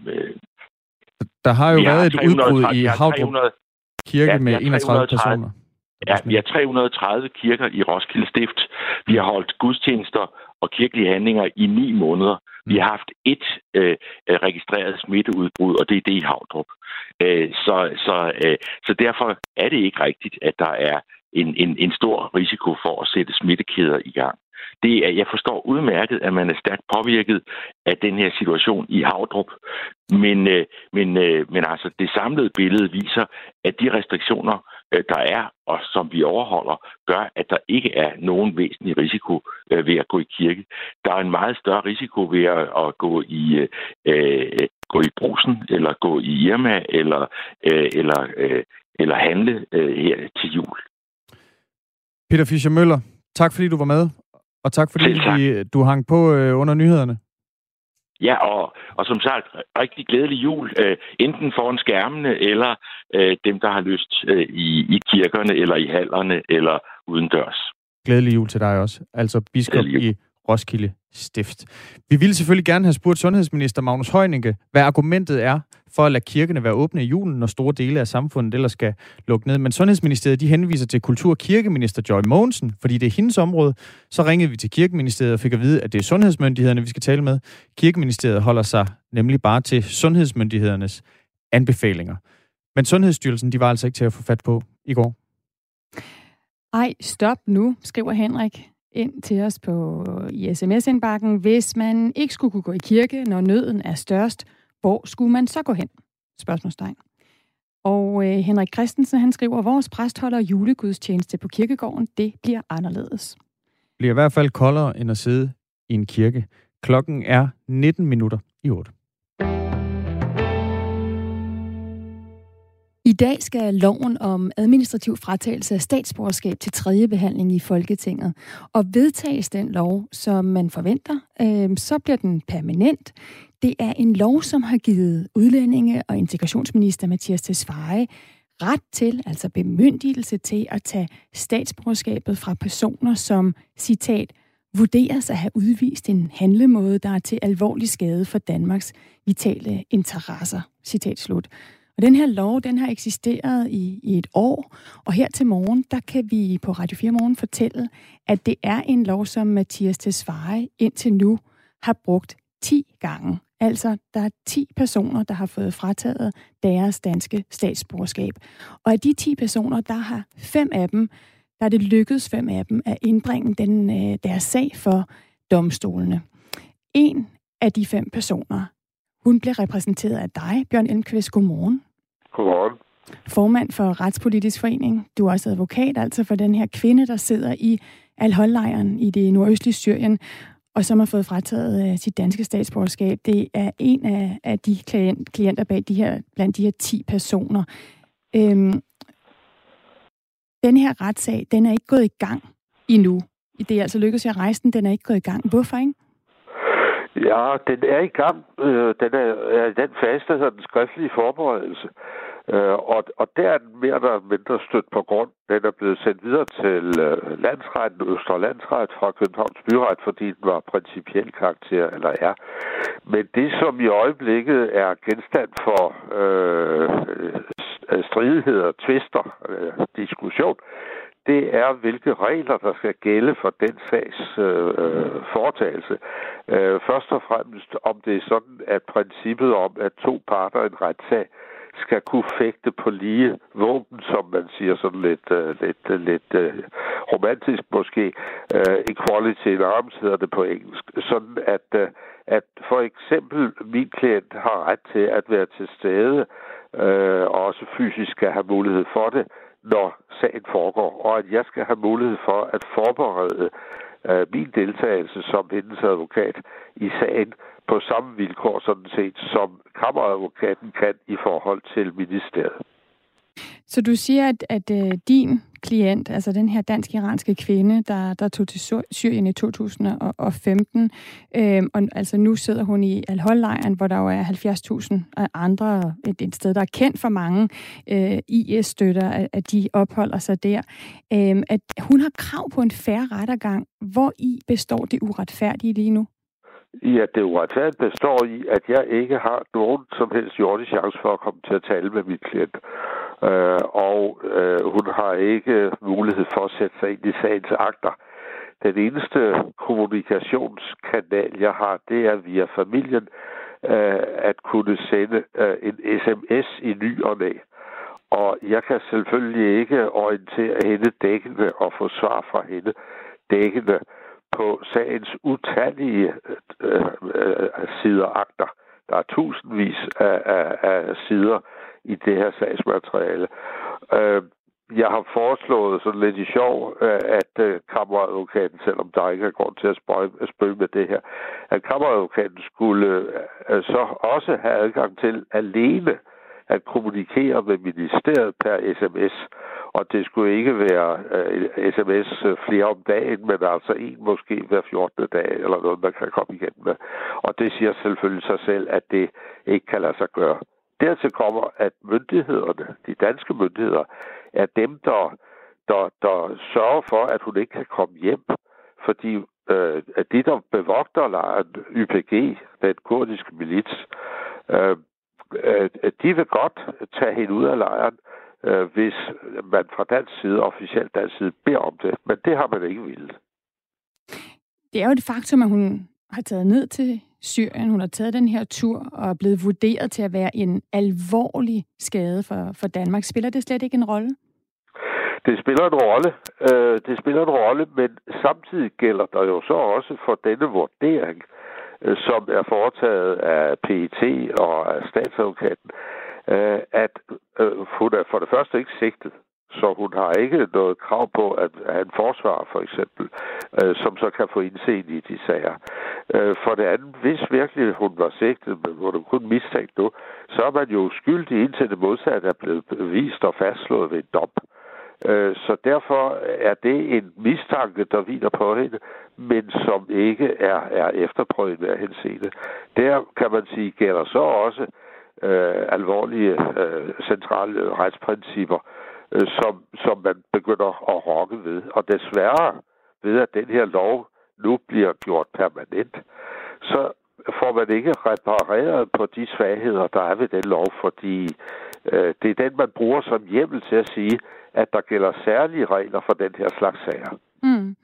der har jo vi været har et udbrud i Havdrup Kirke ja, med 31 personer. Ja, vi har 330 kirker i Roskilde Stift. Vi har holdt gudstjenester og kirkelige handlinger i ni måneder. Vi har haft et øh, registreret smitteudbrud, og det er det i Havdrup. Øh, så, så, øh, så derfor er det ikke rigtigt, at der er en, en, en stor risiko for at sætte smittekæder i gang det er, jeg forstår udmærket, at man er stærkt påvirket af den her situation i Havdrup. Men, øh, men, øh, men altså, det samlede billede viser, at de restriktioner, øh, der er, og som vi overholder, gør, at der ikke er nogen væsentlig risiko ved at gå i kirke. Der er en meget større risiko ved at, at gå i øh, gå i brusen, eller gå i Irma, eller, øh, eller, øh, eller handle øh, her til jul. Peter Fischer Møller, tak fordi du var med, og tak fordi tak. du hang på øh, under nyhederne. Ja, og, og som sagt, rigtig glædelig jul, øh, enten foran skærmene, eller øh, dem, der har lyst øh, i, i kirkerne, eller i hallerne, eller udendørs. Glædelig jul til dig også. Altså biskop i Roskilde Stift. Vi ville selvfølgelig gerne have spurgt sundhedsminister Magnus Heunicke, hvad argumentet er for at lade kirkerne være åbne i julen, når store dele af samfundet ellers skal lukke ned. Men Sundhedsministeriet de henviser til kultur- og kirkeminister Joy Mogensen, fordi det er hendes område. Så ringede vi til Kirkeministeriet og fik at vide, at det er sundhedsmyndighederne, vi skal tale med. Kirkeministeriet holder sig nemlig bare til sundhedsmyndighedernes anbefalinger. Men Sundhedsstyrelsen de var altså ikke til at få fat på i går. Ej, stop nu, skriver Henrik ind til os på i sms-indbakken. Hvis man ikke skulle kunne gå i kirke, når nøden er størst, hvor skulle man så gå hen? Spørgsmålstegn. Og øh, Henrik Christensen, han skriver, vores præst holder julegudstjeneste på kirkegården. Det bliver anderledes. Det bliver i hvert fald koldere end at sidde i en kirke. Klokken er 19 minutter i 8. I dag skal loven om administrativ fratagelse af statsborgerskab til tredje behandling i Folketinget. Og vedtages den lov, som man forventer, øh, så bliver den permanent. Det er en lov, som har givet udlændinge og integrationsminister Mathias Tesfaye ret til, altså bemyndigelse til at tage statsborgerskabet fra personer, som, citat, vurderes at have udvist en handlemåde, der er til alvorlig skade for Danmarks vitale interesser. Citat slut. Og den her lov, den har eksisteret i, i et år, og her til morgen, der kan vi på Radio 4 Morgen fortælle, at det er en lov, som Mathias Tesfaye indtil nu har brugt 10 gange. Altså, der er 10 personer, der har fået frataget deres danske statsborgerskab. Og af de 10 personer, der har fem af dem, der er det lykkedes fem af dem at indbringe den, øh, deres sag for domstolene. En af de fem personer, hun blev repræsenteret af dig, Bjørn Elmqvist. Godmorgen. Godmorgen. Formand for Retspolitisk Forening. Du er også advokat, altså for den her kvinde, der sidder i Al-Hol-lejren i det nordøstlige Syrien, og som har fået frataget øh, sit danske statsborgerskab. Det er en af, af de klient, klienter bag de her, blandt de her 10 personer. Øhm, den her retssag, den er ikke gået i gang endnu. Det er altså lykkedes at rejse den, den er ikke gået i gang. Hvorfor ikke? Ja, den er i gang. Øh, den er, er i den fase, der hedder den skriftlige forberedelse. Øh, og, og der er den mere eller mindre stødt på grund. Den er blevet sendt videre til øh, landsretten, Østre Landsret fra Københavns Byret, fordi den var principiel karakter, eller er. Men det, som i øjeblikket er genstand for øh, stridigheder, tvister, øh, diskussion, det er, hvilke regler, der skal gælde for den sags øh, øh, foretagelse. Øh, først og fremmest, om det er sådan, at princippet om, at to parter i en retssag skal kunne fægte på lige våben, som man siger sådan lidt, øh, lidt, øh, lidt øh, romantisk måske. Øh, equality in arms hedder det på engelsk. Sådan at, øh, at for eksempel min klient har ret til at være til stede, øh, og også fysisk skal have mulighed for det, når sagen foregår, og at jeg skal have mulighed for at forberede øh, min deltagelse som hendes advokat i sagen på samme vilkår sådan set, som kammeradvokaten kan i forhold til ministeriet. Så du siger, at, at øh, din klient, altså den her dansk-iranske kvinde, der, der tog til Syrien i 2015, øh, og altså nu sidder hun i Al-Hol-lejren, hvor der jo er 70.000 andre, et, et sted, der er kendt for mange øh, IS-støtter, at, at de opholder sig der. Øh, at hun har krav på en færre rettergang. Hvor i består det uretfærdige lige nu? i, at det uretfærdigt består i, at jeg ikke har nogen som helst jordisk chance for at komme til at tale med min klient. Øh, og øh, hun har ikke mulighed for at sætte sig ind i sagens akter. Den eneste kommunikationskanal, jeg har, det er via familien øh, at kunne sende øh, en sms i ny og næ. Og jeg kan selvfølgelig ikke orientere hende dækkende og få svar fra hende dækkende på sagens utallige øh, øh, sider akter. Der er tusindvis af, af, af sider i det her sagsmateriale. Øh, jeg har foreslået sådan lidt i sjov, øh, at øh, kammeradvokaten, selvom der ikke er grund til at spøge, med det her, at kammeradvokaten skulle øh, så også have adgang til alene at kommunikere med ministeriet per sms. Og det skulle ikke være øh, sms flere om dagen, men altså en måske hver 14. dag, eller noget, man kan komme igen med. Og det siger selvfølgelig sig selv, at det ikke kan lade sig gøre. Dertil kommer, at myndighederne, de danske myndigheder, er dem, der, der, der sørger for, at hun ikke kan komme hjem. Fordi øh, at de, der bevogter lejren YPG, den kurdiske milits, øh, øh, de vil godt tage hende ud af lejren, øh, hvis man fra dansk side, officielt dansk side, beder om det. Men det har man ikke ville. Det er jo et faktum, at hun har taget ned til Syrien. Hun har taget den her tur og er blevet vurderet til at være en alvorlig skade for, for Danmark. Spiller det slet ikke en rolle? Det spiller en rolle. Øh, det spiller en rolle, men samtidig gælder der jo så også for denne vurdering, øh, som er foretaget af PET og af statsadvokaten, øh, at øh, hun er for det første ikke sigtet. Så hun har ikke noget krav på at have en forsvar, for eksempel, øh, som så kan få indseende i de sager. Øh, for det andet, hvis virkelig hun var sigtet, men hun er kun mistænkt nu, så er man jo skyldig indtil det modsatte er blevet vist og fastslået ved en dom. Øh, så derfor er det en mistanke, der hviler på hende, men som ikke er, er efterprøvet ved henseende. Der kan man sige, gælder så også øh, alvorlige øh, centrale retsprincipper, øh, som, som man begynder at rokke ved. Og desværre ved, at den her lov nu bliver gjort permanent, så får man ikke repareret på de svagheder, der er ved den lov, fordi øh, det er den, man bruger som hjemmel til at sige, at der gælder særlige regler for den her slags sager. Mm.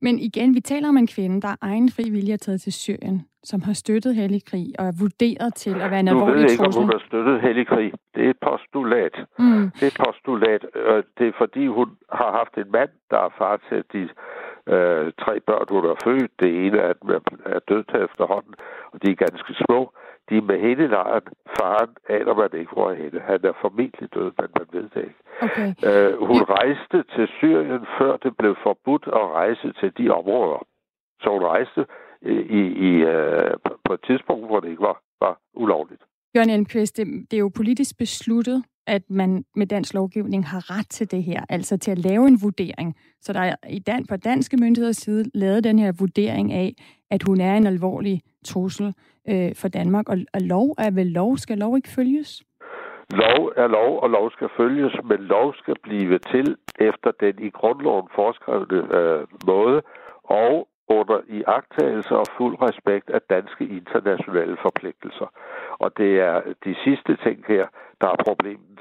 Men igen, vi taler om en kvinde, der er egen fri vilje er taget til Syrien, som har støttet hellig krig og er vurderet til at være en alvorlig trussel. Du ved ikke, om hun har støttet hellig krig. Det er et postulat. Mm. Det er et postulat. Det er fordi, hun har haft en mand, der er far til de øh, tre børn, hun har født. Det ene af dem er død til efterhånden, og de er ganske små. De er med hende i lejren. Faren aner man ikke, hvor er hende. Han er formentlig død, men man ved det ikke. Okay. Øh, hun ja. rejste til Syrien, før det blev forbudt at rejse til de områder. Så hun rejste øh, i, i, øh, på et tidspunkt, hvor det ikke var, var ulovligt. Jørgen Elmqvist, det, det er jo politisk besluttet, at man med dansk lovgivning har ret til det her, altså til at lave en vurdering. Så der er i dan, på danske myndigheders side lavet den her vurdering af, at hun er en alvorlig trussel øh, for Danmark, og, og lov er vel lov. Skal lov ikke følges? Lov er lov, og lov skal følges, men lov skal blive til efter den i grundloven foreskrevne øh, måde, og under i agtagelse og fuld respekt af danske internationale forpligtelser. Og det er de sidste ting her, der er problemet.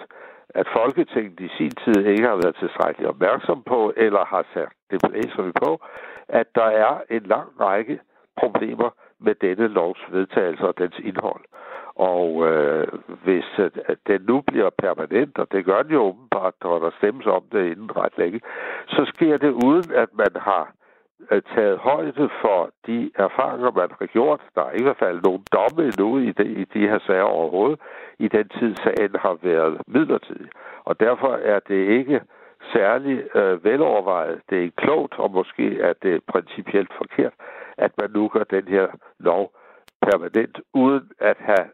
At Folketinget i sin tid ikke har været tilstrækkeligt opmærksom på, eller har sat, det blæser vi på, at der er en lang række problemer med denne lovs vedtagelse og dens indhold. Og øh, hvis øh, den nu bliver permanent, og det gør den jo åbenbart, når der stemmes om det inden ret længe, så sker det uden, at man har øh, Øh, taget højde for de erfaringer, man har gjort. Der er i hvert fald nogen domme endnu i de, i de her sager overhovedet, i den tid sagen har været midlertidig. Og derfor er det ikke særlig øh, velovervejet. Det er ikke klogt, og måske er det principielt forkert, at man nu gør den her lov permanent, uden at have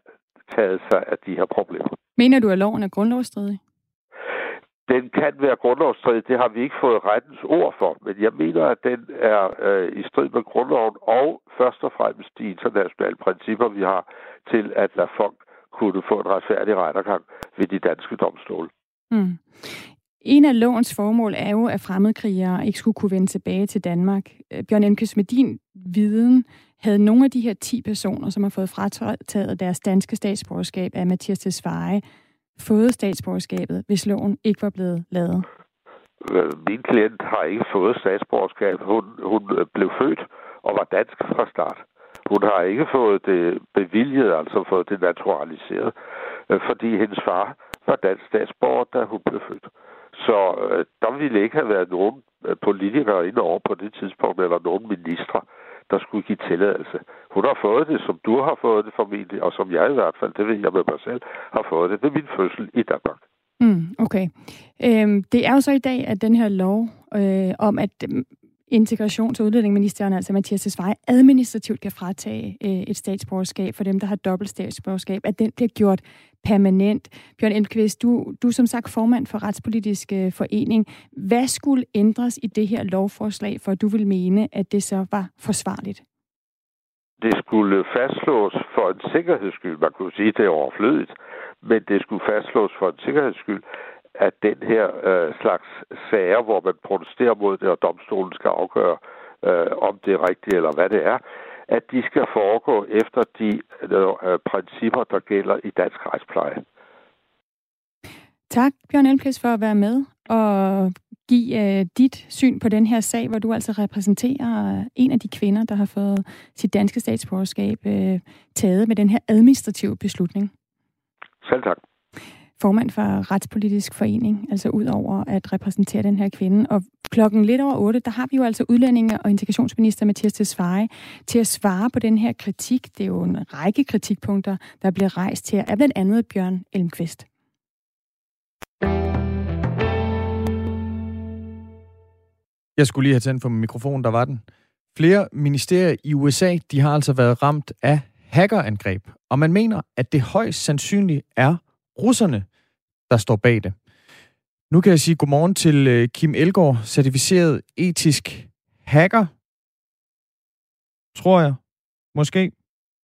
taget sig af de her problemer. Mener du, at loven er grundlovsstridig? Den kan være grundlovsstridig, det har vi ikke fået rettens ord for, men jeg mener, at den er øh, i strid med grundloven og først og fremmest de internationale principper, vi har til at lade folk kunne få en retfærdig rettergang ved de danske domstole. Mm. En af lovens formål er jo, at fremmedkrigere ikke skulle kunne vende tilbage til Danmark. Øh, Bjørn Emkes, med din viden, havde nogle af de her 10 personer, som har fået frataget deres danske statsborgerskab af Mathias Tesfaye, fået statsborgerskabet, hvis loven ikke var blevet lavet? Min klient har ikke fået statsborgerskab. Hun, hun blev født og var dansk fra start. Hun har ikke fået det bevilget, altså fået det naturaliseret, øh, fordi hendes far var dansk statsborger, da hun blev født. Så øh, der ville ikke have været nogen øh, politikere indover på det tidspunkt, eller nogen ministre, der skulle give tilladelse. Hun har fået det, som du har fået det formentlig, og som jeg i hvert fald, det ved jeg med mig selv, har fået det ved min fødsel i Danmark. Mm, okay. Øhm, det er jo så i dag, at den her lov øh, om, at integrations- og udlændingeministeren, altså Mathias Tesfaye, administrativt kan fratage øh, et statsborgerskab for dem, der har dobbelt statsborgerskab, at den bliver gjort permanent. Bjørn Elmqvist, du, du er som sagt formand for Retspolitisk øh, Forening. Hvad skulle ændres i det her lovforslag, for at du vil mene, at det så var forsvarligt? Det skulle fastslås for en sikkerheds skyld. Man kunne sige, at det er overflødigt, men det skulle fastslås for en sikkerheds skyld, at den her øh, slags sager, hvor man protesterer mod det, og domstolen skal afgøre, øh, om det er rigtigt eller hvad det er, at de skal foregå efter de øh, principper, der gælder i dansk retspleje. Tak, Bjørn Elmqvist, for at være med og give øh, dit syn på den her sag, hvor du altså repræsenterer en af de kvinder, der har fået sit danske statsborgerskab øh, taget med den her administrative beslutning. Selv tak formand for Retspolitisk Forening, altså ud over at repræsentere den her kvinde. Og klokken lidt over otte, der har vi jo altså udlændinge- og integrationsminister Mathias Tesfaye til at svare på den her kritik. Det er jo en række kritikpunkter, der bliver rejst her af blandt andet Bjørn Elmqvist. Jeg skulle lige have tændt for min mikrofon, der var den. Flere ministerier i USA, de har altså været ramt af hackerangreb, og man mener, at det højst sandsynligt er russerne, der står bag det. Nu kan jeg sige godmorgen til øh, Kim Elgård, certificeret etisk hacker. Tror jeg. Måske.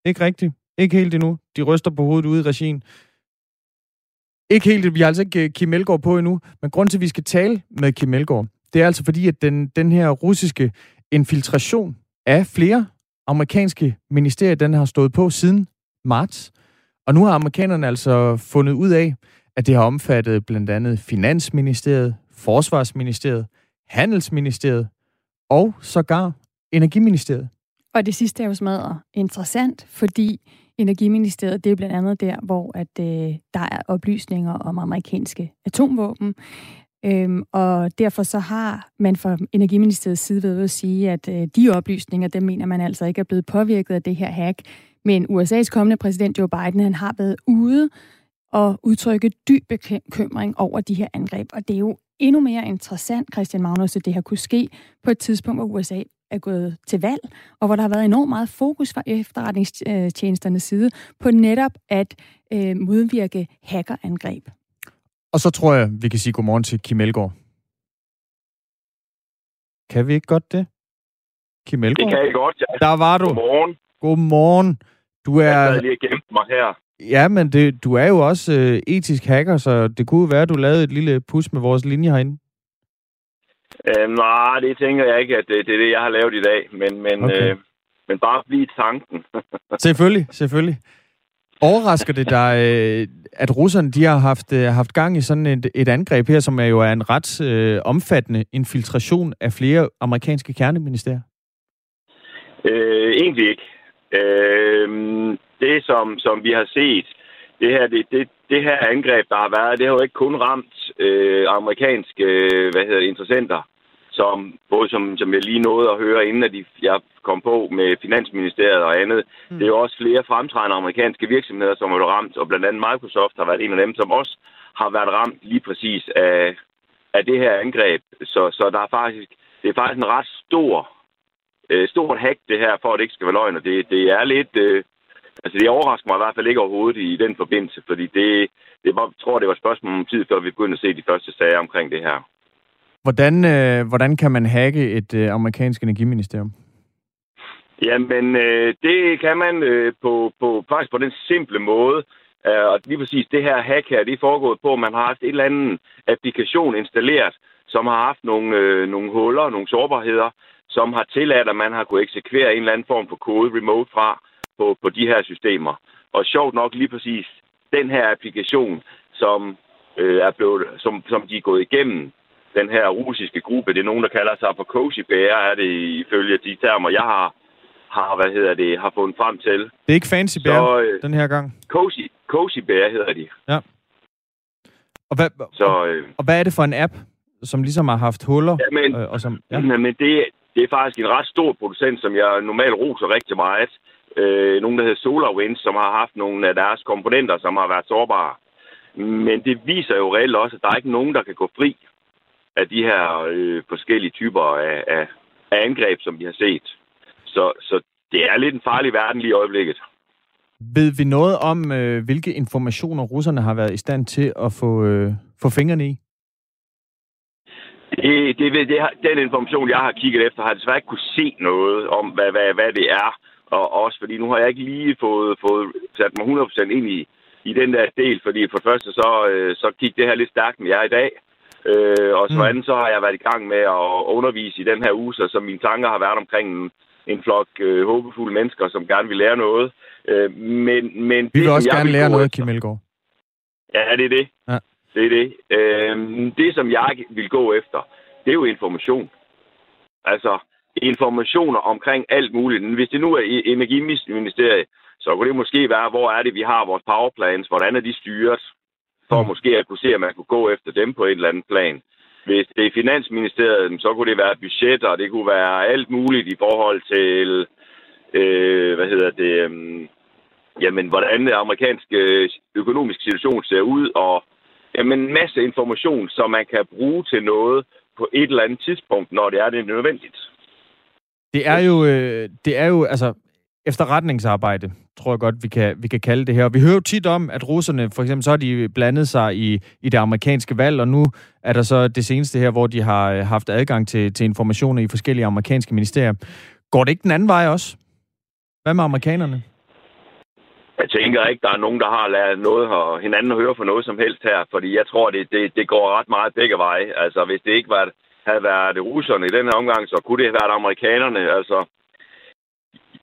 Ikke rigtigt. Ikke helt endnu. De ryster på hovedet ude i regien. Ikke helt. Vi har altså ikke øh, Kim Elgård på endnu. Men grund til, at vi skal tale med Kim Elgård, det er altså fordi, at den, den her russiske infiltration af flere amerikanske ministerier, den har stået på siden marts. Og nu har amerikanerne altså fundet ud af, at det har omfattet blandt andet Finansministeriet, Forsvarsministeriet, Handelsministeriet og sågar Energiministeriet. Og det sidste er jo smadret interessant, fordi Energiministeriet, det er blandt andet der, hvor at, øh, der er oplysninger om amerikanske atomvåben. Øhm, og derfor så har man fra Energiministeriets side ved at sige, at øh, de oplysninger, dem mener man altså ikke er blevet påvirket af det her hack. Men USA's kommende præsident Joe Biden, han har været ude og udtrykke dyb bekymring over de her angreb. Og det er jo endnu mere interessant, Christian Magnus, at det har kunne ske på et tidspunkt, hvor USA er gået til valg, og hvor der har været enormt meget fokus fra efterretningstjenesternes side på netop at øh, modvirke hackerangreb. Og så tror jeg, vi kan sige godmorgen til Kim Elgaard. Kan vi ikke godt det? Kim Elgaard? Det kan jeg godt, ja. Der var du. Godmorgen. Godmorgen. Du er... Jeg lige gemt mig her. Ja, men det, du er jo også øh, etisk hacker, så det kunne være, at du lavede et lille pus med vores linje herinde. Øh, nej, det tænker jeg ikke, at det, det er det, jeg har lavet i dag. Men, men, okay. øh, men bare blive tanken. selvfølgelig, selvfølgelig. Overrasker det dig, øh, at russerne de har haft, øh, haft gang i sådan et, et angreb her, som er jo er en ret øh, omfattende infiltration af flere amerikanske kerneministerier? Øh, egentlig ikke. Øh, det, som, som vi har set, det her, det, det, det her angreb, der har været, det har jo ikke kun ramt øh, amerikanske hvad hedder det, interessenter, som, både som, som jeg lige nåede at høre, inden at de, jeg kom på med Finansministeriet og andet. Mm. Det er jo også flere fremtrædende amerikanske virksomheder, som er ramt, og blandt andet Microsoft har været en af dem, som også har været ramt lige præcis af, af det her angreb. Så, så der er faktisk, det er faktisk en ret stor øh, stort hack, det her, for at det ikke skal være løgn. Og det, det er lidt... Øh, altså, det overrasker mig i hvert fald ikke overhovedet i den forbindelse, fordi det, det var, tror, det var et spørgsmål om tid, før vi begyndte at se de første sager omkring det her. Hvordan, øh, hvordan kan man hacke et øh, amerikansk energiministerium? Jamen, øh, det kan man øh, på, på, faktisk på den simple måde, øh, og lige præcis det her hack her, det er foregået på, at man har haft en eller anden applikation installeret, som har haft nogle, øh, nogle huller, nogle sårbarheder, som har tilladt, at man har kunne eksekvere en eller anden form for kode remote fra på, på de her systemer. Og sjovt nok lige præcis den her applikation, som, øh, er blevet, som, som de er gået igennem, den her russiske gruppe, det er nogen, der kalder sig for Cozy Bear, er det ifølge de termer, jeg har, har, hvad hedder det, har fundet frem til. Det er ikke Fancy Bear Så, øh, den her gang? Cozy, Cozy Bear hedder de. Ja. Og hvad, Så, øh, og hvad er det for en app, som ligesom har haft huller? Ja, men, øh, og som, ja. men det, det er faktisk en ret stor producent, som jeg normalt roser rigtig meget. Øh, nogen, der hedder SolarWinds, som har haft nogle af deres komponenter, som har været sårbare. Men det viser jo reelt også, at der er ikke nogen, der kan gå fri af de her øh, forskellige typer af, af, af angreb, som vi har set. Så, så det er lidt en farlig verden lige i øjeblikket. Ved vi noget om, øh, hvilke informationer russerne har været i stand til at få, øh, få fingrene i? Det, det, det, den information, jeg har kigget efter, har jeg desværre ikke kunne se noget om, hvad, hvad, hvad det er. Og også fordi nu har jeg ikke lige fået, fået sat mig 100% ind i, i den der del, fordi for det første så, øh, så gik det her lidt stærkt med jer i dag. Øh, og så mm. anden så har jeg været i gang med at undervise i den her uge, så, så mine tanker har været omkring en, en flok øh, håbefulde mennesker, som gerne vil lære noget. Øh, men, men Vi vil det, også gerne lære noget, Kim Elgaard. Ja, det er det. Ja. Det er det. Øh, det, som jeg vil gå efter, det er jo information. Altså, informationer omkring alt muligt. Hvis det nu er Energiministeriet, så kunne det måske være, hvor er det, vi har vores powerplans, hvordan er de styret, for mm. måske at kunne se, at man kunne gå efter dem på et eller andet plan. Hvis det er Finansministeriet, så kunne det være budgetter, det kunne være alt muligt i forhold til, øh, hvad hedder det, øh, jamen, hvordan den amerikanske økonomiske situation ser ud, og jamen, en masse information, som man kan bruge til noget på et eller andet tidspunkt, når det er det nødvendigt. Det er jo, øh, det er jo altså, efterretningsarbejde, tror jeg godt, vi kan, vi kan kalde det her. Vi hører jo tit om, at russerne, for eksempel, så har de blandet sig i, i det amerikanske valg, og nu er der så det seneste her, hvor de har øh, haft adgang til, til informationer i forskellige amerikanske ministerier. Går det ikke den anden vej også? Hvad med amerikanerne? Jeg tænker ikke, der er nogen, der har lært noget og hinanden høre for noget som helst her, fordi jeg tror, det, det, det går ret meget begge veje. Altså, hvis det ikke var, havde været russerne i den her omgang, så kunne det have været amerikanerne. Altså,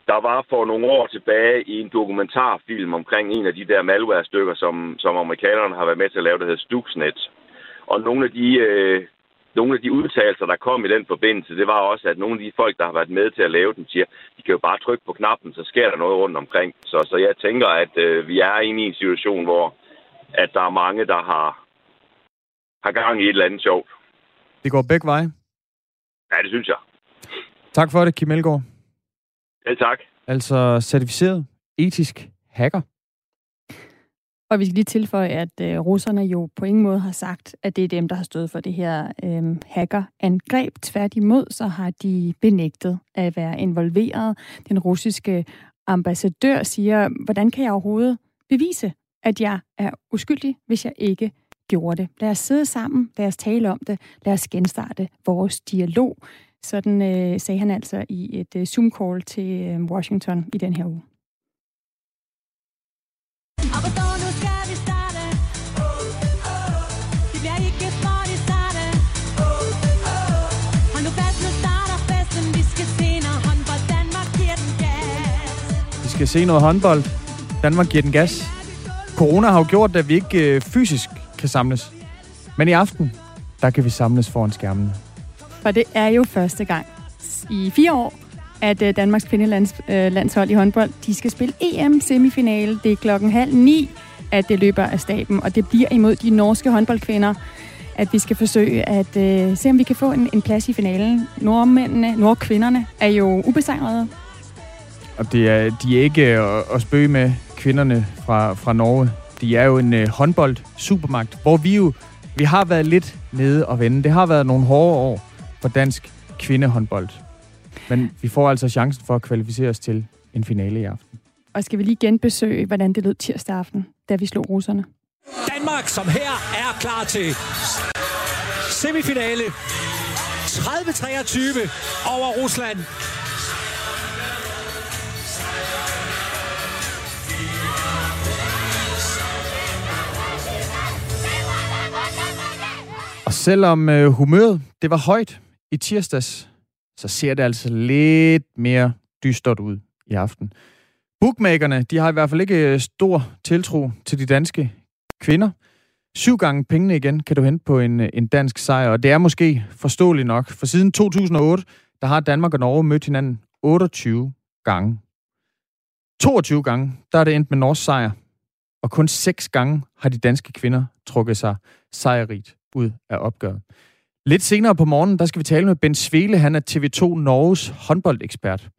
der var for nogle år tilbage i en dokumentarfilm omkring en af de der malware-stykker, som, som amerikanerne har været med til at lave, der hedder Stuxnet. Og nogle af de øh, nogle af de udtalelser, der kom i den forbindelse, det var også, at nogle af de folk, der har været med til at lave den, siger, de kan jo bare trykke på knappen, så sker der noget rundt omkring. Så, så jeg tænker, at øh, vi er inde i en situation, hvor at der er mange, der har, har gang i et eller andet sjovt. Det går begge veje? Ja, det synes jeg. Tak for det, Kim Elgaard. Ja, tak. Altså certificeret etisk hacker. Og vi skal lige tilføje, at øh, russerne jo på ingen måde har sagt, at det er dem, der har stået for det her øh, hackerangreb. Tværtimod så har de benægtet at være involveret. Den russiske ambassadør siger, hvordan kan jeg overhovedet bevise, at jeg er uskyldig, hvis jeg ikke gjorde det. Lad os sidde sammen, lad os tale om det, lad os genstarte vores dialog. Sådan øh, sagde han altså i et øh, Zoom-call til øh, Washington i den her uge. skal se noget håndbold. Danmark giver den gas. Corona har jo gjort, at vi ikke øh, fysisk kan samles. Men i aften, der kan vi samles foran skærmen. For det er jo første gang i fire år, at øh, Danmarks kvindelandshold i håndbold, de skal spille EM-semifinale. Det er klokken halv ni, at det løber af staben, og det bliver imod de norske håndboldkvinder, at vi skal forsøge at øh, se, om vi kan få en, en plads i finalen. Nordmændene, nordkvinderne, er jo ubesejrede og det er, de er ikke at, at spøge med kvinderne fra, fra Norge. De er jo en uh, håndbold supermagt, hvor vi jo vi har været lidt nede og vende. Det har været nogle hårde år for dansk kvindehåndbold. Men vi får altså chancen for at kvalificere os til en finale i aften. Og skal vi lige genbesøge, hvordan det lød tirsdag aften, da vi slog russerne? Danmark, som her er klar til semifinale 30-23 over Rusland. Selvom øh, humøret det var højt i tirsdags, så ser det altså lidt mere dystert ud i aften. Bookmakerne, de har i hvert fald ikke øh, stor tiltro til de danske kvinder. Syv gange pengene igen kan du hente på en, øh, en dansk sejr, og det er måske forståeligt nok, for siden 2008, der har Danmark og Norge mødt hinanden 28 gange. 22 gange, der er det endt med norsk sejr, og kun seks gange har de danske kvinder trukket sig sejrigt ud af opgøret. Lidt senere på morgenen, der skal vi tale med Ben Svele. Han er TV2 Norges håndboldekspert.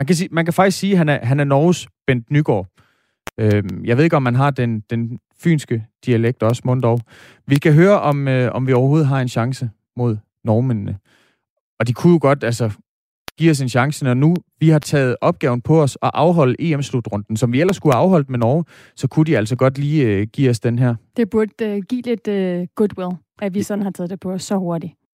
Man kan, sige, man kan faktisk sige, at han er, han er Norges Bent Nygaard. Øhm, jeg ved ikke, om man har den, den fynske dialekt også, Mundov. Vi skal høre, om, øh, om vi overhovedet har en chance mod normændene. Og de kunne jo godt altså, give os en chance, når nu vi har taget opgaven på os at afholde EM-slutrunden, som vi ellers skulle have afholdt med Norge, så kunne de altså godt lige øh, give os den her. Det burde øh, give lidt øh, goodwill, at vi sådan har taget det på os så hurtigt.